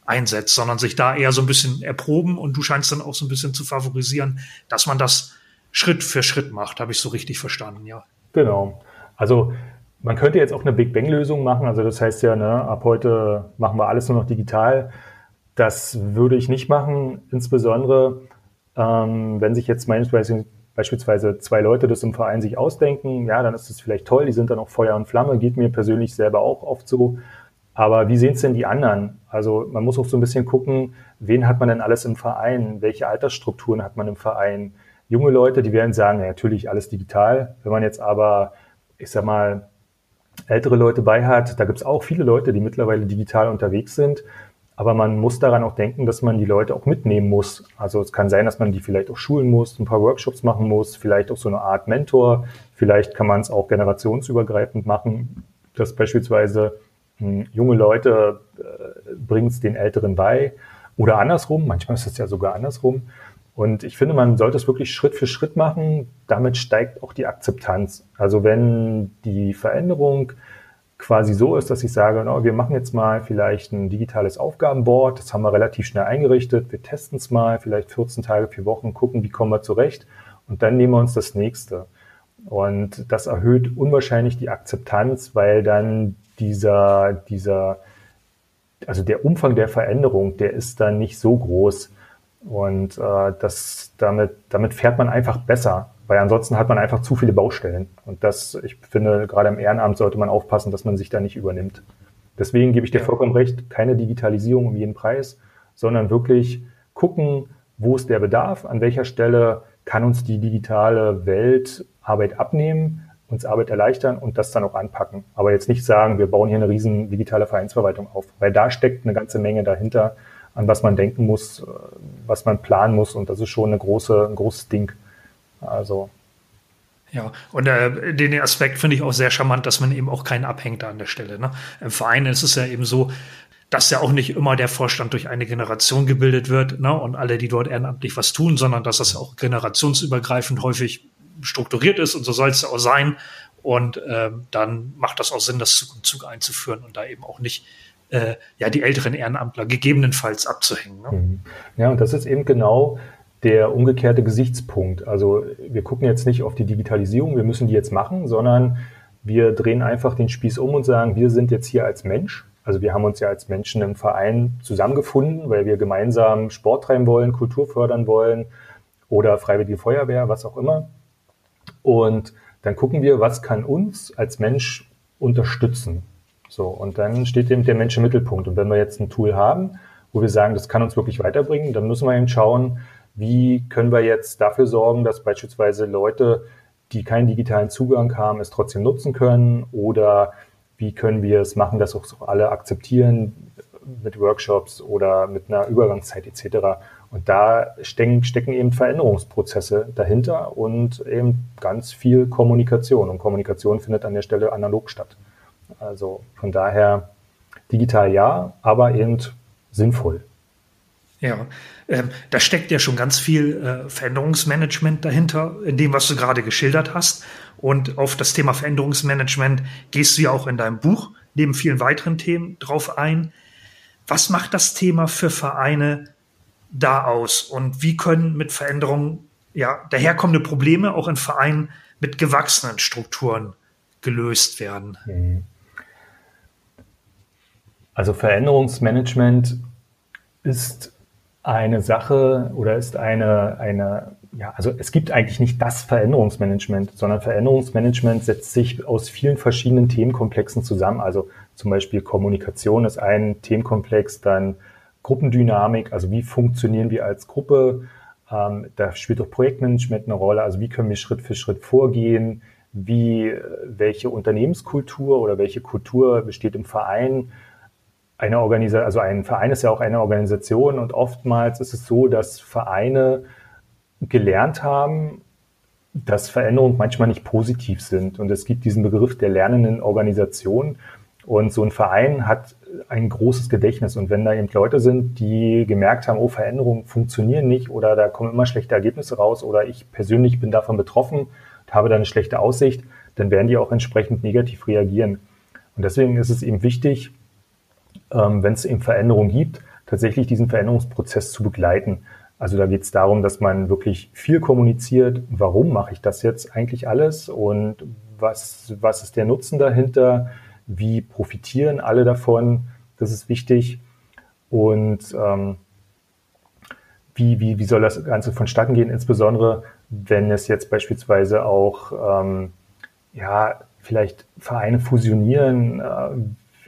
einsetzt, sondern sich da eher so ein bisschen erproben und du scheinst dann auch so ein bisschen zu favorisieren, dass man das Schritt für Schritt macht, habe ich so richtig verstanden, ja. Genau. Also man könnte jetzt auch eine Big Bang-Lösung machen. Also das heißt ja, ne, ab heute machen wir alles nur noch digital. Das würde ich nicht machen, insbesondere ähm, wenn sich jetzt beispielsweise, zwei Leute das im Verein sich ausdenken, ja, dann ist es vielleicht toll, die sind dann auch Feuer und Flamme, geht mir persönlich selber auch oft so. Aber wie sehen es denn die anderen? Also man muss auch so ein bisschen gucken, wen hat man denn alles im Verein? Welche Altersstrukturen hat man im Verein? Junge Leute, die werden sagen, ja, natürlich alles digital. Wenn man jetzt aber, ich sag mal, ältere Leute bei hat, da gibt es auch viele Leute, die mittlerweile digital unterwegs sind. Aber man muss daran auch denken, dass man die Leute auch mitnehmen muss. Also es kann sein, dass man die vielleicht auch schulen muss, ein paar Workshops machen muss, vielleicht auch so eine Art Mentor. Vielleicht kann man es auch generationsübergreifend machen, dass beispielsweise hm, junge Leute äh, bringen es den Älteren bei oder andersrum. Manchmal ist es ja sogar andersrum. Und ich finde, man sollte es wirklich Schritt für Schritt machen. Damit steigt auch die Akzeptanz. Also wenn die Veränderung quasi so ist, dass ich sage, no, wir machen jetzt mal vielleicht ein digitales Aufgabenboard, das haben wir relativ schnell eingerichtet, wir testen es mal, vielleicht 14 Tage, vier Wochen, gucken, wie kommen wir zurecht und dann nehmen wir uns das nächste. Und das erhöht unwahrscheinlich die Akzeptanz, weil dann dieser, dieser, also der Umfang der Veränderung, der ist dann nicht so groß. Und äh, das, damit, damit fährt man einfach besser. Weil ansonsten hat man einfach zu viele Baustellen. Und das, ich finde, gerade im Ehrenamt sollte man aufpassen, dass man sich da nicht übernimmt. Deswegen gebe ich dir vollkommen recht, keine Digitalisierung um jeden Preis, sondern wirklich gucken, wo ist der Bedarf, an welcher Stelle kann uns die digitale Welt Arbeit abnehmen, uns Arbeit erleichtern und das dann auch anpacken. Aber jetzt nicht sagen, wir bauen hier eine riesen digitale Vereinsverwaltung auf, weil da steckt eine ganze Menge dahinter, an was man denken muss, was man planen muss und das ist schon eine große, ein großes Ding. Also. Ja, und äh, den Aspekt finde ich auch sehr charmant, dass man eben auch keinen abhängt an der Stelle. Ne? Im Verein ist es ja eben so, dass ja auch nicht immer der Vorstand durch eine Generation gebildet wird ne? und alle, die dort ehrenamtlich was tun, sondern dass das auch generationsübergreifend häufig strukturiert ist und so soll es ja auch sein. Und ähm, dann macht das auch Sinn, das Zug um Zug einzuführen und da eben auch nicht äh, ja die älteren Ehrenamtler gegebenenfalls abzuhängen. Ne? Mhm. Ja, und das ist eben genau der umgekehrte Gesichtspunkt. Also wir gucken jetzt nicht auf die Digitalisierung, wir müssen die jetzt machen, sondern wir drehen einfach den Spieß um und sagen, wir sind jetzt hier als Mensch. Also wir haben uns ja als Menschen im Verein zusammengefunden, weil wir gemeinsam Sport treiben wollen, Kultur fördern wollen oder Freiwillige Feuerwehr, was auch immer. Und dann gucken wir, was kann uns als Mensch unterstützen. So, und dann steht eben der Mensch im Mittelpunkt. Und wenn wir jetzt ein Tool haben, wo wir sagen, das kann uns wirklich weiterbringen, dann müssen wir eben schauen, wie können wir jetzt dafür sorgen, dass beispielsweise Leute, die keinen digitalen Zugang haben, es trotzdem nutzen können? Oder wie können wir es machen, dass auch alle akzeptieren mit Workshops oder mit einer Übergangszeit etc. Und da stecken, eben Veränderungsprozesse dahinter und eben ganz viel Kommunikation. Und Kommunikation findet an der Stelle analog statt. Also von daher digital ja, aber eben sinnvoll. Ja, ähm, da steckt ja schon ganz viel äh, Veränderungsmanagement dahinter, in dem, was du gerade geschildert hast. Und auf das Thema Veränderungsmanagement gehst du ja auch in deinem Buch neben vielen weiteren Themen drauf ein. Was macht das Thema für Vereine da aus? Und wie können mit Veränderungen ja daherkommende Probleme auch in Vereinen mit gewachsenen Strukturen gelöst werden? Mhm. Also Veränderungsmanagement ist eine Sache oder ist eine, eine, ja, also es gibt eigentlich nicht das Veränderungsmanagement, sondern Veränderungsmanagement setzt sich aus vielen verschiedenen Themenkomplexen zusammen. Also zum Beispiel Kommunikation ist ein Themenkomplex, dann Gruppendynamik, also wie funktionieren wir als Gruppe, ähm, da spielt auch Projektmanagement eine Rolle, also wie können wir Schritt für Schritt vorgehen, wie, welche Unternehmenskultur oder welche Kultur besteht im Verein, eine Organisation, also ein Verein ist ja auch eine Organisation und oftmals ist es so, dass Vereine gelernt haben, dass Veränderungen manchmal nicht positiv sind. Und es gibt diesen Begriff der lernenden Organisation. Und so ein Verein hat ein großes Gedächtnis. Und wenn da eben Leute sind, die gemerkt haben, oh, Veränderungen funktionieren nicht oder da kommen immer schlechte Ergebnisse raus oder ich persönlich bin davon betroffen und habe da eine schlechte Aussicht, dann werden die auch entsprechend negativ reagieren. Und deswegen ist es eben wichtig, wenn es eben Veränderungen gibt, tatsächlich diesen Veränderungsprozess zu begleiten. Also da geht es darum, dass man wirklich viel kommuniziert, warum mache ich das jetzt eigentlich alles? Und was, was ist der Nutzen dahinter, wie profitieren alle davon, das ist wichtig. Und ähm, wie, wie, wie soll das Ganze vonstatten gehen, insbesondere wenn es jetzt beispielsweise auch ähm, ja, vielleicht Vereine fusionieren, äh,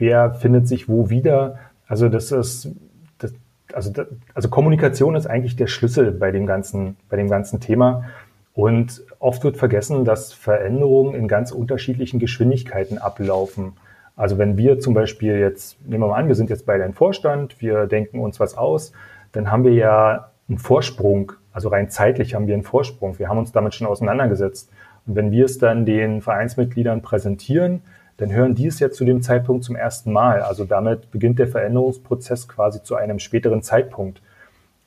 wer findet sich wo wieder. Also das ist, das, also, das, also Kommunikation ist eigentlich der Schlüssel bei dem ganzen, bei dem ganzen Thema. Und oft wird vergessen, dass Veränderungen in ganz unterschiedlichen Geschwindigkeiten ablaufen. Also wenn wir zum Beispiel jetzt, nehmen wir mal an, wir sind jetzt bei deinem Vorstand, wir denken uns was aus, dann haben wir ja einen Vorsprung, also rein zeitlich haben wir einen Vorsprung. Wir haben uns damit schon auseinandergesetzt. Und wenn wir es dann den Vereinsmitgliedern präsentieren, dann hören die es ja zu dem Zeitpunkt zum ersten Mal. Also damit beginnt der Veränderungsprozess quasi zu einem späteren Zeitpunkt.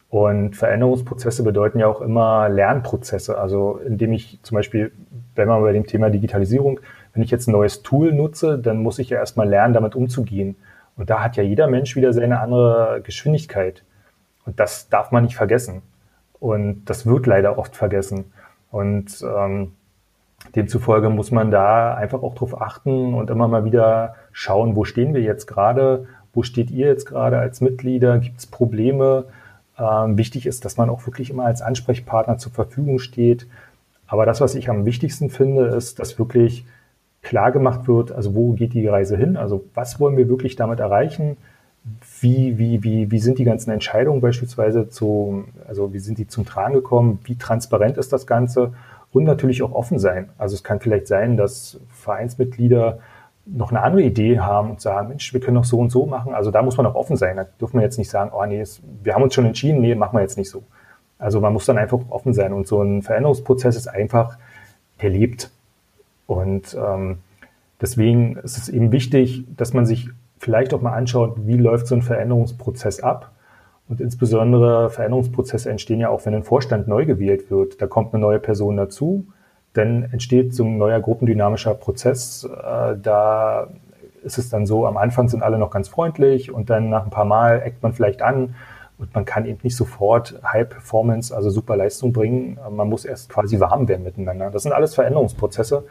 Und Veränderungsprozesse bedeuten ja auch immer Lernprozesse. Also indem ich zum Beispiel, wenn man bei dem Thema Digitalisierung, wenn ich jetzt ein neues Tool nutze, dann muss ich ja erstmal lernen, damit umzugehen. Und da hat ja jeder Mensch wieder seine andere Geschwindigkeit. Und das darf man nicht vergessen. Und das wird leider oft vergessen. Und ähm, demzufolge muss man da einfach auch drauf achten und immer mal wieder schauen, wo stehen wir jetzt gerade, wo steht ihr jetzt gerade als Mitglieder, gibt es Probleme. Ähm, wichtig ist, dass man auch wirklich immer als Ansprechpartner zur Verfügung steht. Aber das, was ich am wichtigsten finde, ist, dass wirklich klar gemacht wird, also wo geht die Reise hin, also was wollen wir wirklich damit erreichen, wie, wie, wie, wie sind die ganzen Entscheidungen beispielsweise zu, also wie sind die zum Tragen gekommen, wie transparent ist das Ganze und natürlich auch offen sein. Also es kann vielleicht sein, dass Vereinsmitglieder noch eine andere Idee haben und sagen, Mensch, wir können doch so und so machen. Also da muss man auch offen sein. Da dürfen wir jetzt nicht sagen, oh nee, wir haben uns schon entschieden, nee, machen wir jetzt nicht so. Also man muss dann einfach offen sein. Und so ein Veränderungsprozess ist einfach, der lebt. Und ähm, deswegen ist es eben wichtig, dass man sich vielleicht auch mal anschaut, wie läuft so ein Veränderungsprozess ab. Und insbesondere Veränderungsprozesse entstehen ja auch, wenn ein Vorstand neu gewählt wird. Da kommt eine neue Person dazu, dann entsteht so ein neuer gruppendynamischer Prozess. Äh, da ist es dann so, am Anfang sind alle noch ganz freundlich und dann nach ein paar Mal eckt man vielleicht an und man kann eben nicht sofort High Performance, also super Leistung bringen. Man muss erst quasi warm werden miteinander. Das sind alles Veränderungsprozesse.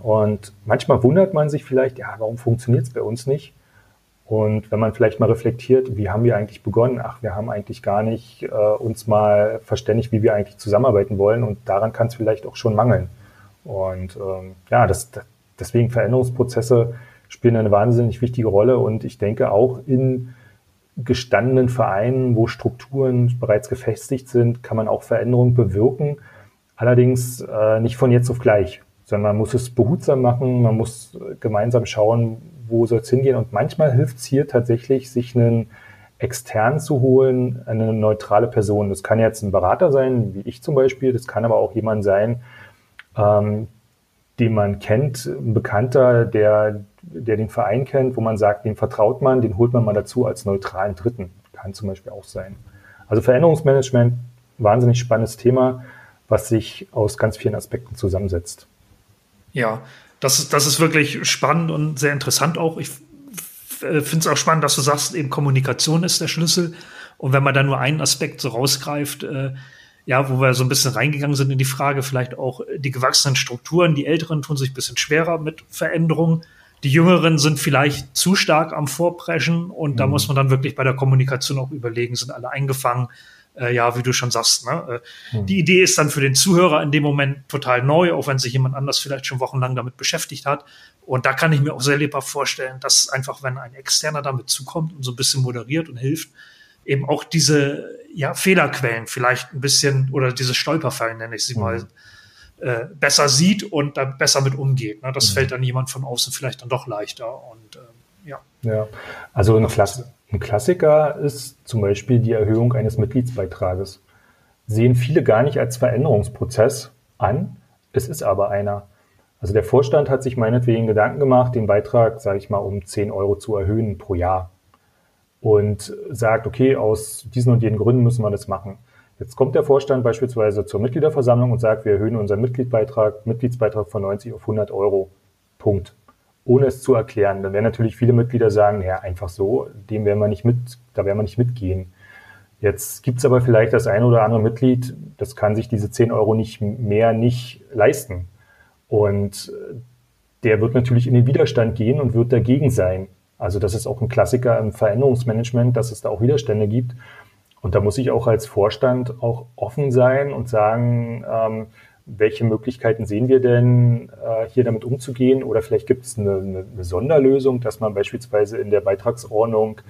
Und manchmal wundert man sich vielleicht, ja, warum funktioniert es bei uns nicht? Und wenn man vielleicht mal reflektiert, wie haben wir eigentlich begonnen? Ach, wir haben eigentlich gar nicht äh, uns mal verständigt, wie wir eigentlich zusammenarbeiten wollen. Und daran kann es vielleicht auch schon mangeln. Und ähm, ja, das, deswegen Veränderungsprozesse spielen eine wahnsinnig wichtige Rolle. Und ich denke auch in gestandenen Vereinen, wo Strukturen bereits gefestigt sind, kann man auch Veränderungen bewirken. Allerdings äh, nicht von jetzt auf gleich, sondern man muss es behutsam machen. Man muss gemeinsam schauen, wo soll es hingehen? Und manchmal hilft es hier tatsächlich, sich einen extern zu holen, eine neutrale Person. Das kann jetzt ein Berater sein, wie ich zum Beispiel. Das kann aber auch jemand sein, ähm, den man kennt, ein Bekannter, der, der den Verein kennt, wo man sagt, den vertraut man, den holt man mal dazu als neutralen Dritten. Kann zum Beispiel auch sein. Also Veränderungsmanagement, wahnsinnig spannendes Thema, was sich aus ganz vielen Aspekten zusammensetzt. Ja, das ist, das ist wirklich spannend und sehr interessant auch. Ich äh, finde es auch spannend, dass du sagst, eben Kommunikation ist der Schlüssel. Und wenn man da nur einen Aspekt so rausgreift, äh, ja, wo wir so ein bisschen reingegangen sind in die Frage, vielleicht auch die gewachsenen Strukturen, die Älteren tun sich ein bisschen schwerer mit Veränderungen. Die Jüngeren sind vielleicht zu stark am Vorpreschen und mhm. da muss man dann wirklich bei der Kommunikation auch überlegen, sind alle eingefangen, äh, ja, wie du schon sagst, ne? Äh, hm. Die Idee ist dann für den Zuhörer in dem Moment total neu, auch wenn sich jemand anders vielleicht schon wochenlang damit beschäftigt hat. Und da kann ich mir auch sehr lebhaft vorstellen, dass einfach, wenn ein Externer damit zukommt und so ein bisschen moderiert und hilft, eben auch diese ja, Fehlerquellen vielleicht ein bisschen oder diese Stolperfallen, nenne ich sie hm. mal, äh, besser sieht und da besser mit umgeht. Ne? Das mhm. fällt dann jemand von außen vielleicht dann doch leichter. Und ähm, ja. Ja, also eine Klasse. Ein Klassiker ist zum Beispiel die Erhöhung eines Mitgliedsbeitrages. Sehen viele gar nicht als Veränderungsprozess an, es ist aber einer. Also der Vorstand hat sich meinetwegen Gedanken gemacht, den Beitrag, sage ich mal, um 10 Euro zu erhöhen pro Jahr. Und sagt, okay, aus diesen und jenen Gründen müssen wir das machen. Jetzt kommt der Vorstand beispielsweise zur Mitgliederversammlung und sagt, wir erhöhen unseren Mitgliedsbeitrag, Mitgliedsbeitrag von 90 auf 100 Euro. Punkt. Ohne es zu erklären. Dann werden natürlich viele Mitglieder sagen, ja, einfach so, dem werden wir nicht mit, da werden wir nicht mitgehen. Jetzt gibt's aber vielleicht das eine oder andere Mitglied, das kann sich diese 10 Euro nicht mehr nicht leisten. Und der wird natürlich in den Widerstand gehen und wird dagegen sein. Also das ist auch ein Klassiker im Veränderungsmanagement, dass es da auch Widerstände gibt. Und da muss ich auch als Vorstand auch offen sein und sagen, ähm, welche Möglichkeiten sehen wir denn, äh, hier damit umzugehen? Oder vielleicht gibt es eine, eine, Sonderlösung, dass man beispielsweise in der Beitragsordnung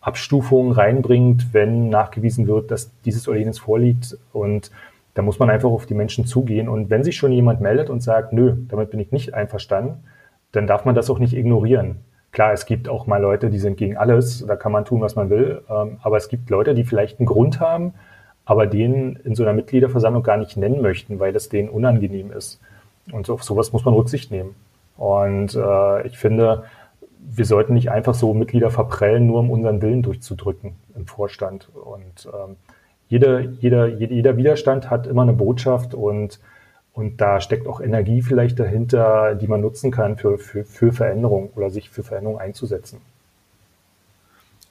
Abstufungen reinbringt, wenn nachgewiesen wird, dass dieses oder jenes vorliegt. Und da muss man einfach auf die Menschen zugehen. Und wenn sich schon jemand meldet und sagt, nö, damit bin ich nicht einverstanden, dann darf man das auch nicht ignorieren. Klar, es gibt auch mal Leute, die sind gegen alles, da kann man tun, was man will. Ähm, aber es gibt Leute, die vielleicht einen Grund haben, aber den in so einer Mitgliederversammlung gar nicht nennen möchten, weil es denen unangenehm ist. Und auf sowas muss man Rücksicht nehmen. Und äh, ich finde, wir sollten nicht einfach so Mitglieder verprellen, nur um unseren Willen durchzudrücken im Vorstand. Und ähm, jeder, jeder, jeder Widerstand hat immer eine Botschaft und, und da steckt auch Energie vielleicht dahinter, die man nutzen kann für, für, für Veränderung oder sich für Veränderung einzusetzen.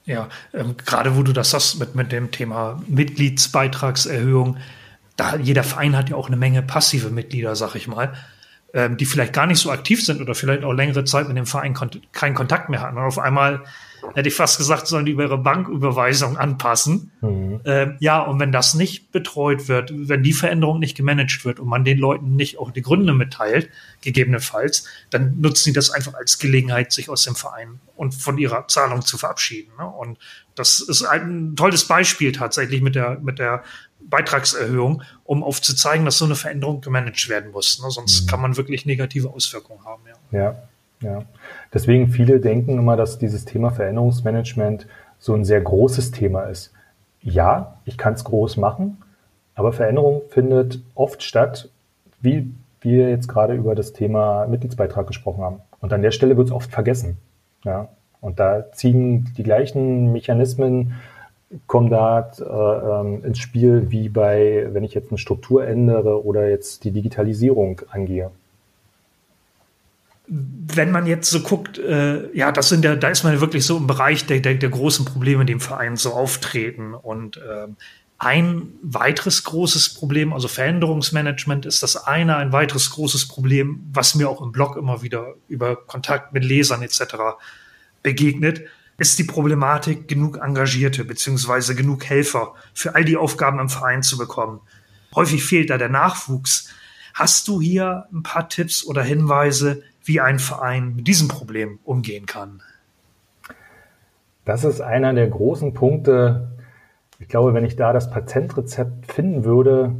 Ja, ähm, gerade wo du das sagst mit, mit dem Thema Mitgliedsbeitragserhöhung, da jeder Verein hat ja auch eine Menge passive Mitglieder, sag ich mal, ähm, die vielleicht gar nicht so aktiv sind oder vielleicht auch längere Zeit mit dem Verein kont keinen Kontakt mehr hatten. Und auf einmal hätte ich fast gesagt, sollen die ihre Banküberweisung anpassen. Mhm. Ähm, ja, und wenn das nicht betreut wird, wenn die Veränderung nicht gemanagt wird und man den Leuten nicht auch die Gründe mitteilt, gegebenenfalls, dann nutzen sie das einfach als Gelegenheit, sich aus dem Verein und von ihrer Zahlung zu verabschieden. Ne? Und das ist ein tolles Beispiel tatsächlich mit der, mit der Beitragserhöhung, um aufzuzeigen, dass so eine Veränderung gemanagt werden muss. Ne? Sonst mhm. kann man wirklich negative Auswirkungen haben. Ja. ja. Ja, deswegen viele denken immer, dass dieses Thema Veränderungsmanagement so ein sehr großes Thema ist. Ja, ich kann es groß machen, aber Veränderung findet oft statt, wie wir jetzt gerade über das Thema Mitgliedsbeitrag gesprochen haben. Und an der Stelle wird es oft vergessen. Ja, und da ziehen die gleichen Mechanismen kommen da äh, ähm, ins Spiel wie bei, wenn ich jetzt eine Struktur ändere oder jetzt die Digitalisierung angehe wenn man jetzt so guckt, äh, ja, das sind ja, da ist man wirklich so im Bereich der, der, der großen Probleme, die im Verein so auftreten. Und ähm, ein weiteres großes Problem, also Veränderungsmanagement ist das eine, ein weiteres großes Problem, was mir auch im Blog immer wieder über Kontakt mit Lesern etc. begegnet, ist die Problematik, genug Engagierte beziehungsweise genug Helfer für all die Aufgaben im Verein zu bekommen. Häufig fehlt da der Nachwuchs. Hast du hier ein paar Tipps oder Hinweise, wie ein Verein mit diesem Problem umgehen kann? Das ist einer der großen Punkte. Ich glaube, wenn ich da das Patentrezept finden würde,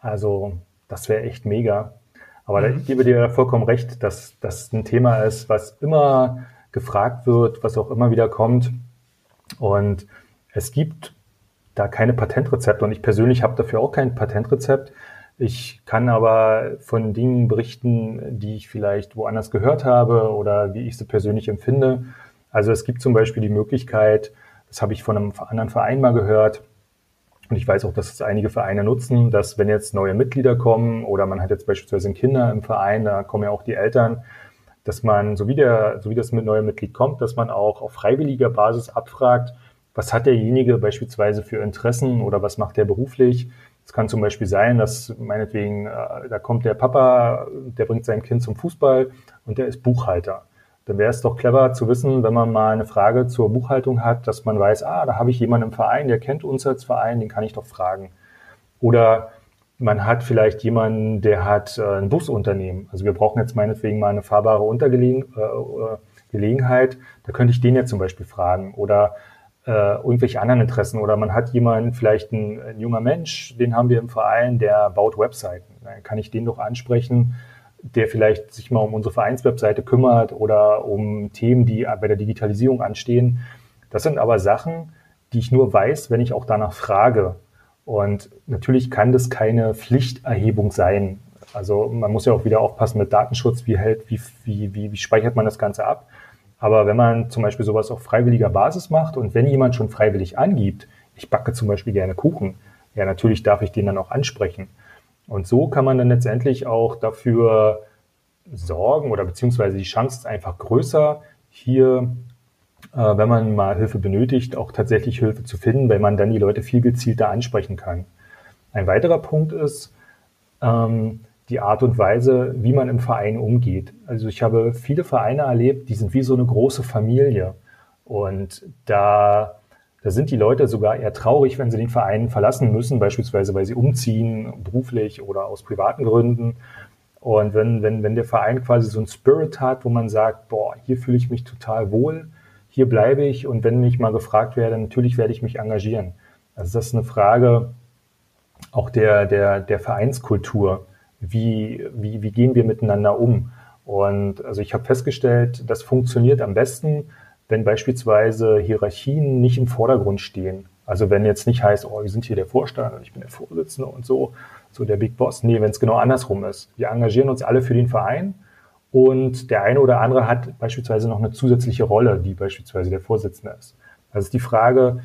also das wäre echt mega. Aber mhm. ich gebe dir vollkommen recht, dass das ein Thema ist, was immer gefragt wird, was auch immer wieder kommt. Und es gibt da keine Patentrezepte und ich persönlich habe dafür auch kein Patentrezept. Ich kann aber von Dingen berichten, die ich vielleicht woanders gehört habe oder wie ich sie persönlich empfinde. Also es gibt zum Beispiel die Möglichkeit, das habe ich von einem anderen Verein mal gehört, und ich weiß auch, dass es einige Vereine nutzen, dass wenn jetzt neue Mitglieder kommen oder man hat jetzt beispielsweise Kinder im Verein, da kommen ja auch die Eltern, dass man, so wie, der, so wie das mit neuem Mitglied kommt, dass man auch auf freiwilliger Basis abfragt, was hat derjenige beispielsweise für Interessen oder was macht er beruflich, es kann zum Beispiel sein, dass meinetwegen, äh, da kommt der Papa, der bringt sein Kind zum Fußball und der ist Buchhalter. Dann wäre es doch clever zu wissen, wenn man mal eine Frage zur Buchhaltung hat, dass man weiß, ah, da habe ich jemanden im Verein, der kennt uns als Verein, den kann ich doch fragen. Oder man hat vielleicht jemanden, der hat äh, ein Busunternehmen. Also wir brauchen jetzt meinetwegen mal eine fahrbare Untergelegenheit. Äh, da könnte ich den jetzt zum Beispiel fragen. Oder äh, irgendwelche anderen Interessen oder man hat jemanden, vielleicht ein, ein, junger Mensch, den haben wir im Verein, der baut Webseiten. Dann kann ich den doch ansprechen, der vielleicht sich mal um unsere Vereinswebseite kümmert oder um Themen, die bei der Digitalisierung anstehen. Das sind aber Sachen, die ich nur weiß, wenn ich auch danach frage. Und natürlich kann das keine Pflichterhebung sein. Also man muss ja auch wieder aufpassen mit Datenschutz, wie hält, wie, wie, wie, wie speichert man das Ganze ab. Aber wenn man zum Beispiel sowas auf freiwilliger Basis macht und wenn jemand schon freiwillig angibt, ich backe zum Beispiel gerne Kuchen, ja, natürlich darf ich den dann auch ansprechen. Und so kann man dann letztendlich auch dafür Sorgen oder beziehungsweise die Chance ist einfach größer, hier, äh, wenn man mal Hilfe benötigt, auch tatsächlich Hilfe zu finden, weil man dann die Leute viel gezielter ansprechen kann. Ein weiterer Punkt ist ähm, die Art und Weise, wie man im Verein umgeht. Also ich habe viele Vereine erlebt, die sind wie so eine große Familie. Und da, da sind die Leute sogar eher traurig, wenn sie den Verein verlassen müssen, beispielsweise weil sie umziehen, beruflich oder aus privaten Gründen. Und wenn, wenn, wenn der Verein quasi so einen Spirit hat, wo man sagt, boah, hier fühle ich mich total wohl, hier bleibe ich und wenn ich mal gefragt werde, natürlich werde ich mich engagieren. Also das ist eine Frage auch der, der, der Vereinskultur. Wie, wie, wie gehen wir miteinander um? Und also ich habe festgestellt, das funktioniert am besten, wenn beispielsweise Hierarchien nicht im Vordergrund stehen. Also wenn jetzt nicht heißt, oh, wir sind hier der Vorstand und ich bin der Vorsitzende und so, so der Big Boss. Nee, wenn es genau andersrum ist. Wir engagieren uns alle für den Verein und der eine oder andere hat beispielsweise noch eine zusätzliche Rolle, die beispielsweise der Vorsitzende ist. Das ist die Frage,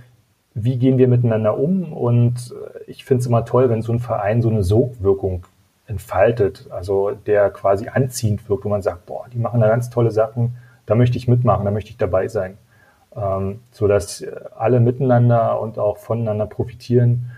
wie gehen wir miteinander um? Und äh, ich finde es immer toll, wenn so ein Verein so eine Sogwirkung entfaltet, also der quasi anziehend wirkt, wo man sagt, boah, die machen da ganz tolle Sachen, da möchte ich mitmachen, da möchte ich dabei sein. Ähm, so dass äh, alle miteinander und auch voneinander profitieren.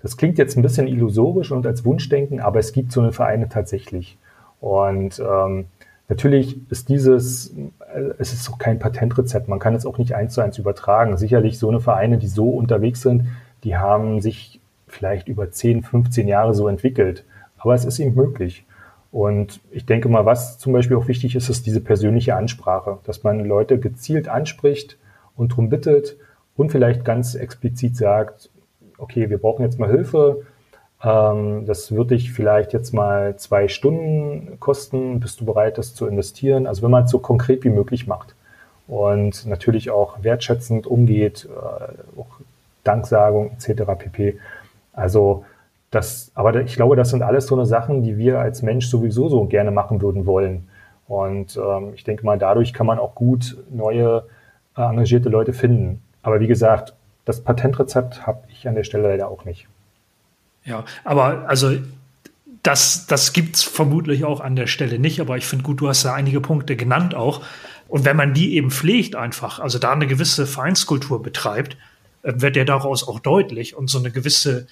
Das klingt jetzt ein bisschen illusorisch und als Wunschdenken, aber es gibt so eine Vereine tatsächlich. Und ähm, natürlich ist dieses, äh, es ist auch kein Patentrezept. Man kann es auch nicht eins zu eins übertragen. Sicherlich so eine Vereine, die so unterwegs sind, die haben sich vielleicht über 10, 15 Jahre so entwickelt. Aber es ist eben möglich. Und ich denke mal, was zum Beispiel auch wichtig ist, ist diese persönliche Ansprache, dass man Leute gezielt anspricht und darum bittet und vielleicht ganz explizit sagt, okay, wir brauchen jetzt mal Hilfe. Ähm, das wird dich vielleicht jetzt mal zwei Stunden kosten. Bist du bereit, das zu investieren? Also wenn man es so konkret wie möglich macht und natürlich auch wertschätzend umgeht, äh, auch Danksagung etc. pp. Also das, aber ich glaube, das sind alles so eine Sachen, die wir als Mensch sowieso so gerne machen würden wollen. Und ähm, ich denke mal, dadurch kann man auch gut neue äh, engagierte Leute finden. Aber wie gesagt, das Patentrezept habe ich an der Stelle leider auch nicht. Ja, aber also das, das gibt's vermutlich auch an der Stelle nicht, aber ich finde gut, du hast ja einige Punkte genannt auch. Und wenn man die eben pflegt einfach, also da eine gewisse Vereinskultur betreibt, äh, wird ja daraus auch deutlich und so eine gewisse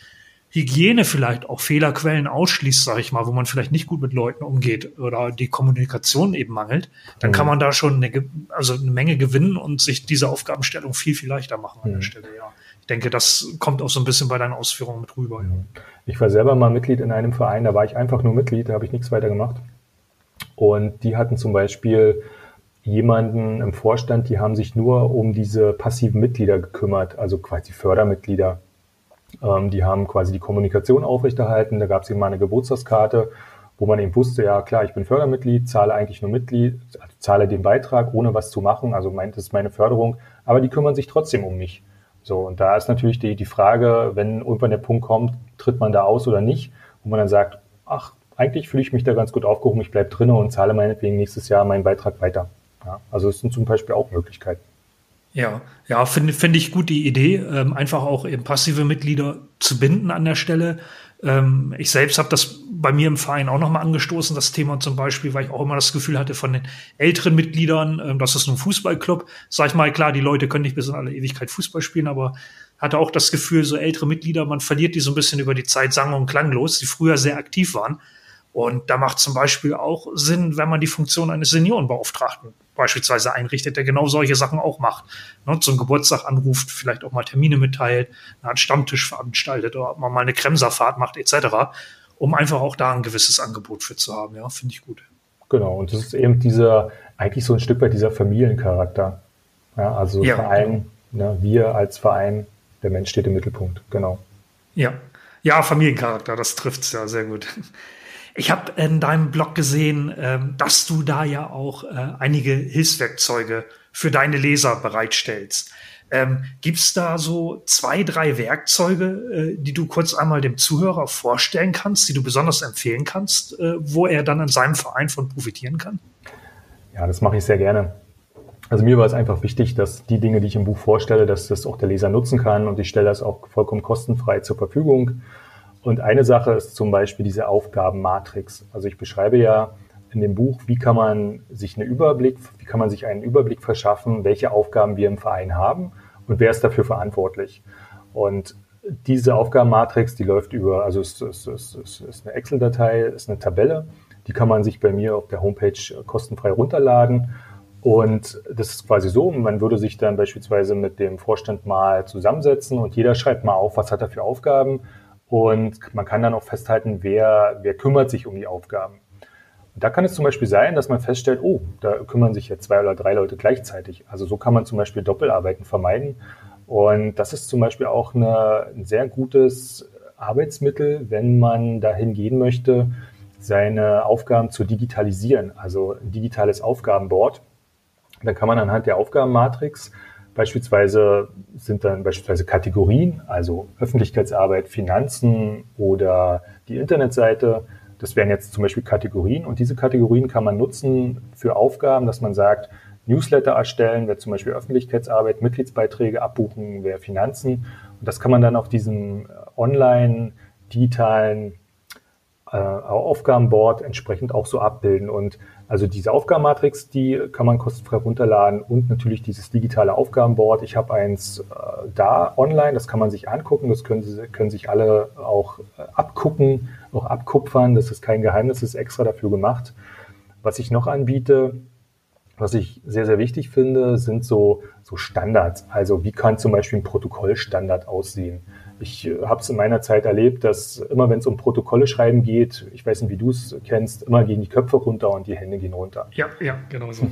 Hygiene vielleicht auch Fehlerquellen ausschließt, sage ich mal, wo man vielleicht nicht gut mit Leuten umgeht oder die Kommunikation eben mangelt, dann mhm. kann man da schon eine, also eine Menge gewinnen und sich diese Aufgabenstellung viel, viel leichter machen an mhm. der Stelle, ja. Ich denke, das kommt auch so ein bisschen bei deinen Ausführungen mit rüber. Ja. Ich war selber mal Mitglied in einem Verein, da war ich einfach nur Mitglied, da habe ich nichts weiter gemacht. Und die hatten zum Beispiel jemanden im Vorstand, die haben sich nur um diese passiven Mitglieder gekümmert, also quasi Fördermitglieder. Ähm, die haben quasi die Kommunikation aufrechterhalten. Da gab es eben mal eine Geburtstagskarte, wo man eben wusste, ja klar, ich bin Fördermitglied, zahle eigentlich nur Mitglied, also zahle den Beitrag, ohne was zu machen. Also meint ist meine Förderung, aber die kümmern sich trotzdem um mich. So, und da ist natürlich die, die Frage, wenn irgendwann der Punkt kommt, tritt man da aus oder nicht, wo man dann sagt, ach, eigentlich fühle ich mich da ganz gut aufgehoben, ich bleibe drinnen und zahle meinetwegen nächstes Jahr meinen Beitrag weiter. Ja, also es sind zum Beispiel auch Möglichkeiten. Ja, ja, finde finde ich gut die Idee, ähm, einfach auch eben passive Mitglieder zu binden an der Stelle. Ähm, ich selbst habe das bei mir im Verein auch nochmal angestoßen, das Thema zum Beispiel, weil ich auch immer das Gefühl hatte von den älteren Mitgliedern, ähm, das ist ein Fußballclub. Sag ich mal, klar, die Leute können nicht bis in alle Ewigkeit Fußball spielen, aber hatte auch das Gefühl, so ältere Mitglieder, man verliert die so ein bisschen über die Zeit sang- und klanglos, die früher sehr aktiv waren. Und da macht zum Beispiel auch Sinn, wenn man die Funktion eines Seniorenbeauftragten beispielsweise einrichtet, der genau solche Sachen auch macht. Ne, zum Geburtstag anruft, vielleicht auch mal Termine mitteilt, eine Art Stammtisch veranstaltet oder mal eine Kremserfahrt macht etc., um einfach auch da ein gewisses Angebot für zu haben. Ja, finde ich gut. Genau, und das ist eben dieser, eigentlich so ein Stück weit dieser Familiencharakter. Ja, also ja, Verein, genau. ne, wir als Verein, der Mensch steht im Mittelpunkt, genau. Ja, ja, Familiencharakter, das trifft es ja sehr gut. Ich habe in deinem Blog gesehen, ähm, dass du da ja auch äh, einige Hilfswerkzeuge für deine Leser bereitstellst. Ähm, Gibt es da so zwei, drei Werkzeuge, äh, die du kurz einmal dem Zuhörer vorstellen kannst, die du besonders empfehlen kannst, äh, wo er dann in seinem Verein von profitieren kann? Ja, das mache ich sehr gerne. Also mir war es einfach wichtig, dass die Dinge, die ich im Buch vorstelle, dass das auch der Leser nutzen kann und ich stelle das auch vollkommen kostenfrei zur Verfügung. Und eine Sache ist zum Beispiel diese Aufgabenmatrix. Also ich beschreibe ja in dem Buch, wie kann man sich einen Überblick, wie kann man sich einen Überblick verschaffen, welche Aufgaben wir im Verein haben und wer ist dafür verantwortlich. Und diese Aufgabenmatrix, die läuft über, also es ist, es ist, ist eine Excel-Datei, ist eine Tabelle, die kann man sich bei mir auf der Homepage kostenfrei runterladen. Und das ist quasi so, man würde sich dann beispielsweise mit dem Vorstand mal zusammensetzen und jeder schreibt mal auf, was hat er für Aufgaben. Und man kann dann auch festhalten, wer, wer kümmert sich um die Aufgaben. Und da kann es zum Beispiel sein, dass man feststellt, oh, da kümmern sich ja zwei oder drei Leute gleichzeitig. Also so kann man zum Beispiel Doppelarbeiten vermeiden. Und das ist zum Beispiel auch eine, ein sehr gutes Arbeitsmittel, wenn man dahin gehen möchte, seine Aufgaben zu digitalisieren, also ein digitales Aufgabenboard. Dann kann man anhand der Aufgabenmatrix beispielsweise sind dann beispielsweise Kategorien, also Öffentlichkeitsarbeit, Finanzen oder die Internetseite. Das wären jetzt zum Beispiel Kategorien und diese Kategorien kann man nutzen für Aufgaben, dass man sagt, Newsletter erstellen, wäre zum Beispiel Öffentlichkeitsarbeit, Mitgliedsbeiträge abbuchen, wäre Finanzen. Und das kann man dann auf diesem online digitalen äh, Aufgabenboard entsprechend auch so abbilden. Und also diese Aufgabenmatrix, die kann man kostenfrei runterladen und natürlich dieses digitale Aufgabenboard. Ich habe eins äh, da online, das kann man sich angucken, das können, können sich alle auch äh, abgucken, auch abkupfern. Das ist kein Geheimnis, das ist extra dafür gemacht. Was ich noch anbiete, was ich sehr, sehr wichtig finde, sind so, so Standards. Also wie kann zum Beispiel ein Protokollstandard aussehen? Ich äh, habe es in meiner Zeit erlebt, dass immer wenn es um Protokolle schreiben geht, ich weiß nicht, wie du es kennst, immer gehen die Köpfe runter und die Hände gehen runter. Ja, ja, genau so.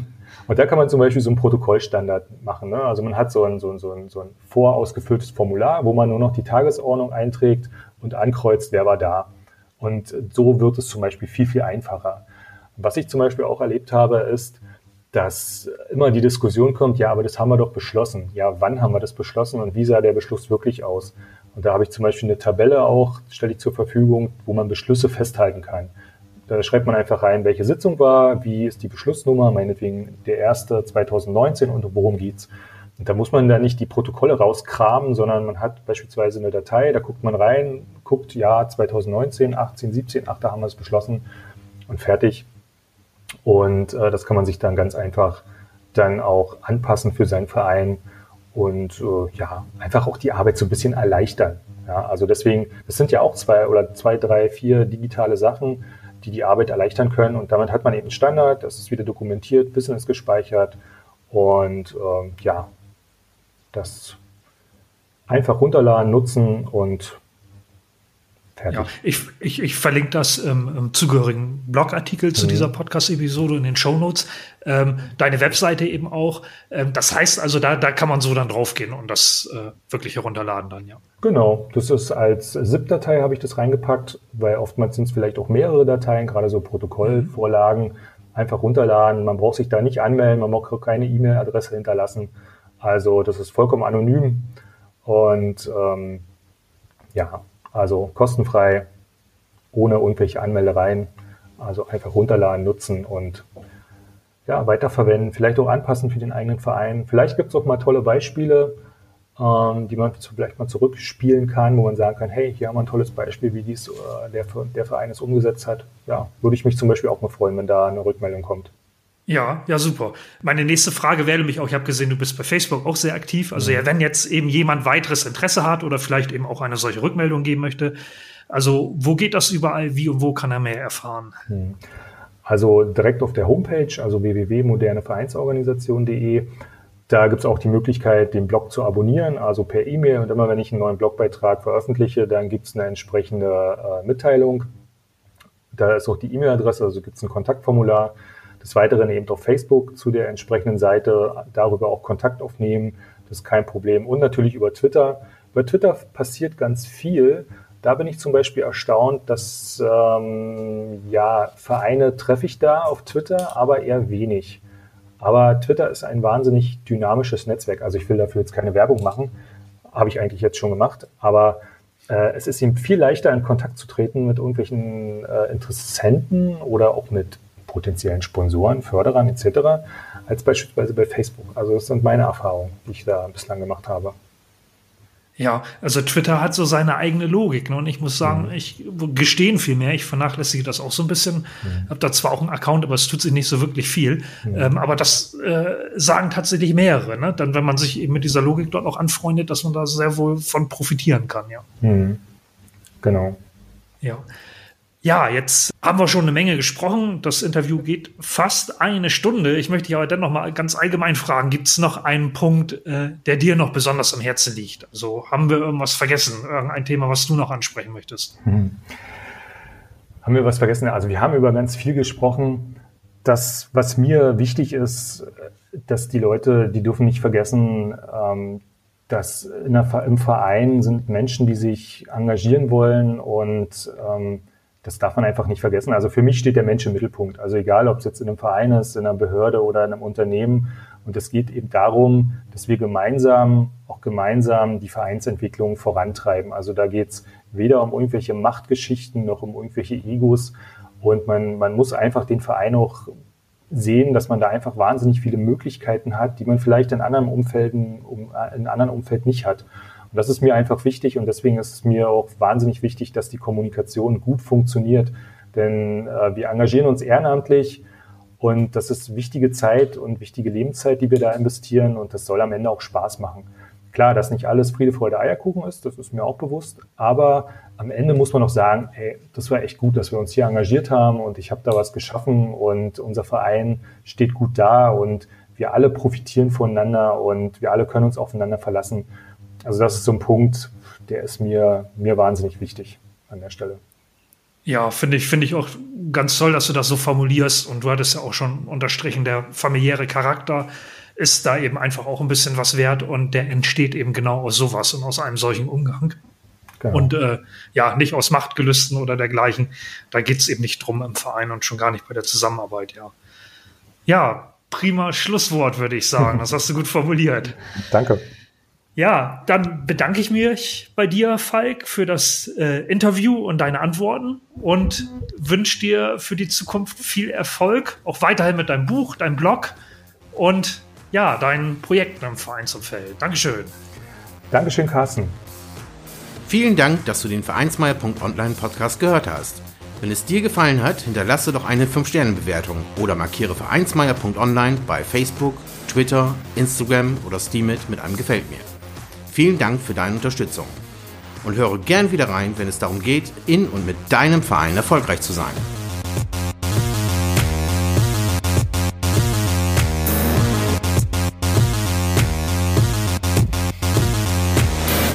Und da kann man zum Beispiel so einen Protokollstandard machen. Ne? Also man hat so ein, so, ein, so, ein, so ein vorausgefülltes Formular, wo man nur noch die Tagesordnung einträgt und ankreuzt, wer war da. Und so wird es zum Beispiel viel, viel einfacher. Was ich zum Beispiel auch erlebt habe, ist, dass immer die Diskussion kommt, ja, aber das haben wir doch beschlossen. Ja, wann haben wir das beschlossen und wie sah der Beschluss wirklich aus? Und da habe ich zum Beispiel eine Tabelle auch, stelle ich zur Verfügung, wo man Beschlüsse festhalten kann. Da schreibt man einfach rein, welche Sitzung war, wie ist die Beschlussnummer, meinetwegen der erste 2019 und worum geht's. Und da muss man da nicht die Protokolle rauskramen, sondern man hat beispielsweise eine Datei, da guckt man rein, guckt, ja, 2019, 18, 17, ach, da haben wir es beschlossen und fertig. Und äh, das kann man sich dann ganz einfach dann auch anpassen für seinen Verein und äh, ja, einfach auch die Arbeit so ein bisschen erleichtern. Ja, also deswegen, das sind ja auch zwei oder zwei, drei, vier digitale Sachen, die die Arbeit erleichtern können. Und damit hat man eben Standard, das ist wieder dokumentiert, Wissen ist gespeichert und äh, ja, das einfach runterladen, nutzen und Fertig. Ja, ich, ich, ich verlinke das ähm, im zugehörigen Blogartikel zu mhm. dieser Podcast-Episode in den Show Notes. Ähm, deine Webseite eben auch. Ähm, das heißt also, da, da kann man so dann draufgehen und das äh, wirklich herunterladen dann, ja. Genau, das ist als ZIP-Datei habe ich das reingepackt, weil oftmals sind es vielleicht auch mehrere Dateien, gerade so Protokollvorlagen, mhm. einfach runterladen. Man braucht sich da nicht anmelden, man braucht keine E-Mail-Adresse hinterlassen. Also das ist vollkommen anonym und ähm, ja, also kostenfrei, ohne irgendwelche Anmeldereien. Also einfach runterladen, nutzen und ja, weiterverwenden, vielleicht auch anpassen für den eigenen Verein. Vielleicht gibt es auch mal tolle Beispiele, ähm, die man vielleicht mal zurückspielen kann, wo man sagen kann, hey, hier haben wir ein tolles Beispiel, wie dies äh, der, der Verein es umgesetzt hat. Ja, würde ich mich zum Beispiel auch mal freuen, wenn da eine Rückmeldung kommt. Ja, ja, super. Meine nächste Frage wäre nämlich auch, ich habe gesehen, du bist bei Facebook auch sehr aktiv. Also ja, wenn jetzt eben jemand weiteres Interesse hat oder vielleicht eben auch eine solche Rückmeldung geben möchte, also wo geht das überall, wie und wo kann er mehr erfahren? Hm. Also direkt auf der Homepage, also www.modernevereinsorganisation.de. Da gibt es auch die Möglichkeit, den Blog zu abonnieren, also per E-Mail. Und immer wenn ich einen neuen Blogbeitrag veröffentliche, dann gibt es eine entsprechende äh, Mitteilung. Da ist auch die E-Mail-Adresse, also gibt es ein Kontaktformular. Des Weiteren eben auf Facebook zu der entsprechenden Seite darüber auch Kontakt aufnehmen. Das ist kein Problem. Und natürlich über Twitter. Über Twitter passiert ganz viel. Da bin ich zum Beispiel erstaunt, dass ähm, ja Vereine treffe ich da auf Twitter, aber eher wenig. Aber Twitter ist ein wahnsinnig dynamisches Netzwerk. Also ich will dafür jetzt keine Werbung machen, habe ich eigentlich jetzt schon gemacht. Aber äh, es ist ihm viel leichter in Kontakt zu treten mit irgendwelchen äh, Interessenten oder auch mit potenziellen Sponsoren, Förderern etc., als beispielsweise bei Facebook. Also das sind meine Erfahrungen, die ich da bislang gemacht habe. Ja, also Twitter hat so seine eigene Logik. Ne? Und ich muss sagen, mhm. ich gestehen viel mehr. Ich vernachlässige das auch so ein bisschen. Mhm. Habe da zwar auch einen Account, aber es tut sich nicht so wirklich viel. Mhm. Ähm, aber das äh, sagen tatsächlich mehrere. Ne? Dann, wenn man sich eben mit dieser Logik dort auch anfreundet, dass man da sehr wohl von profitieren kann. Ja. Mhm. Genau. Ja. Ja, jetzt haben wir schon eine Menge gesprochen. Das Interview geht fast eine Stunde. Ich möchte dich aber dennoch mal ganz allgemein fragen, gibt es noch einen Punkt, äh, der dir noch besonders am Herzen liegt? Also haben wir irgendwas vergessen? Irgendein Thema, was du noch ansprechen möchtest? Hm. Haben wir was vergessen? Also wir haben über ganz viel gesprochen. Das, was mir wichtig ist, dass die Leute, die dürfen nicht vergessen, ähm, dass der, im Verein sind Menschen, die sich engagieren wollen und ähm, das darf man einfach nicht vergessen. Also für mich steht der Mensch im Mittelpunkt. Also egal, ob es jetzt in einem Verein ist, in einer Behörde oder in einem Unternehmen. Und es geht eben darum, dass wir gemeinsam, auch gemeinsam die Vereinsentwicklung vorantreiben. Also da geht es weder um irgendwelche Machtgeschichten noch um irgendwelche Egos. Und man, man muss einfach den Verein auch sehen, dass man da einfach wahnsinnig viele Möglichkeiten hat, die man vielleicht in anderen Umfelden, in anderen Umfeld nicht hat. Und das ist mir einfach wichtig und deswegen ist es mir auch wahnsinnig wichtig, dass die Kommunikation gut funktioniert. Denn äh, wir engagieren uns ehrenamtlich und das ist wichtige Zeit und wichtige Lebenszeit, die wir da investieren und das soll am Ende auch Spaß machen. Klar, dass nicht alles Friede, Freude, Eierkuchen ist, das ist mir auch bewusst, aber am Ende muss man auch sagen, ey, das war echt gut, dass wir uns hier engagiert haben und ich habe da was geschaffen und unser Verein steht gut da und wir alle profitieren voneinander und wir alle können uns aufeinander verlassen. Also das ist so ein Punkt, der ist mir, mir wahnsinnig wichtig an der Stelle. Ja, finde ich, finde ich auch ganz toll, dass du das so formulierst. Und du hattest ja auch schon unterstrichen, der familiäre Charakter ist da eben einfach auch ein bisschen was wert und der entsteht eben genau aus sowas und aus einem solchen Umgang. Genau. Und äh, ja, nicht aus Machtgelüsten oder dergleichen. Da geht es eben nicht drum im Verein und schon gar nicht bei der Zusammenarbeit, ja. Ja, prima Schlusswort, würde ich sagen. Das hast du gut formuliert. Danke. Ja, dann bedanke ich mich bei dir, Falk, für das äh, Interview und deine Antworten und wünsche dir für die Zukunft viel Erfolg, auch weiterhin mit deinem Buch, deinem Blog und ja, deinen Projekten im Vereinsumfeld. Dankeschön. Dankeschön, Carsten. Vielen Dank, dass du den Vereinsmeier.online Podcast gehört hast. Wenn es dir gefallen hat, hinterlasse doch eine 5-Sterne-Bewertung oder markiere Vereinsmeier.online bei Facebook, Twitter, Instagram oder Steamit mit einem Gefällt mir. Vielen Dank für deine Unterstützung und höre gern wieder rein, wenn es darum geht, in und mit deinem Verein erfolgreich zu sein.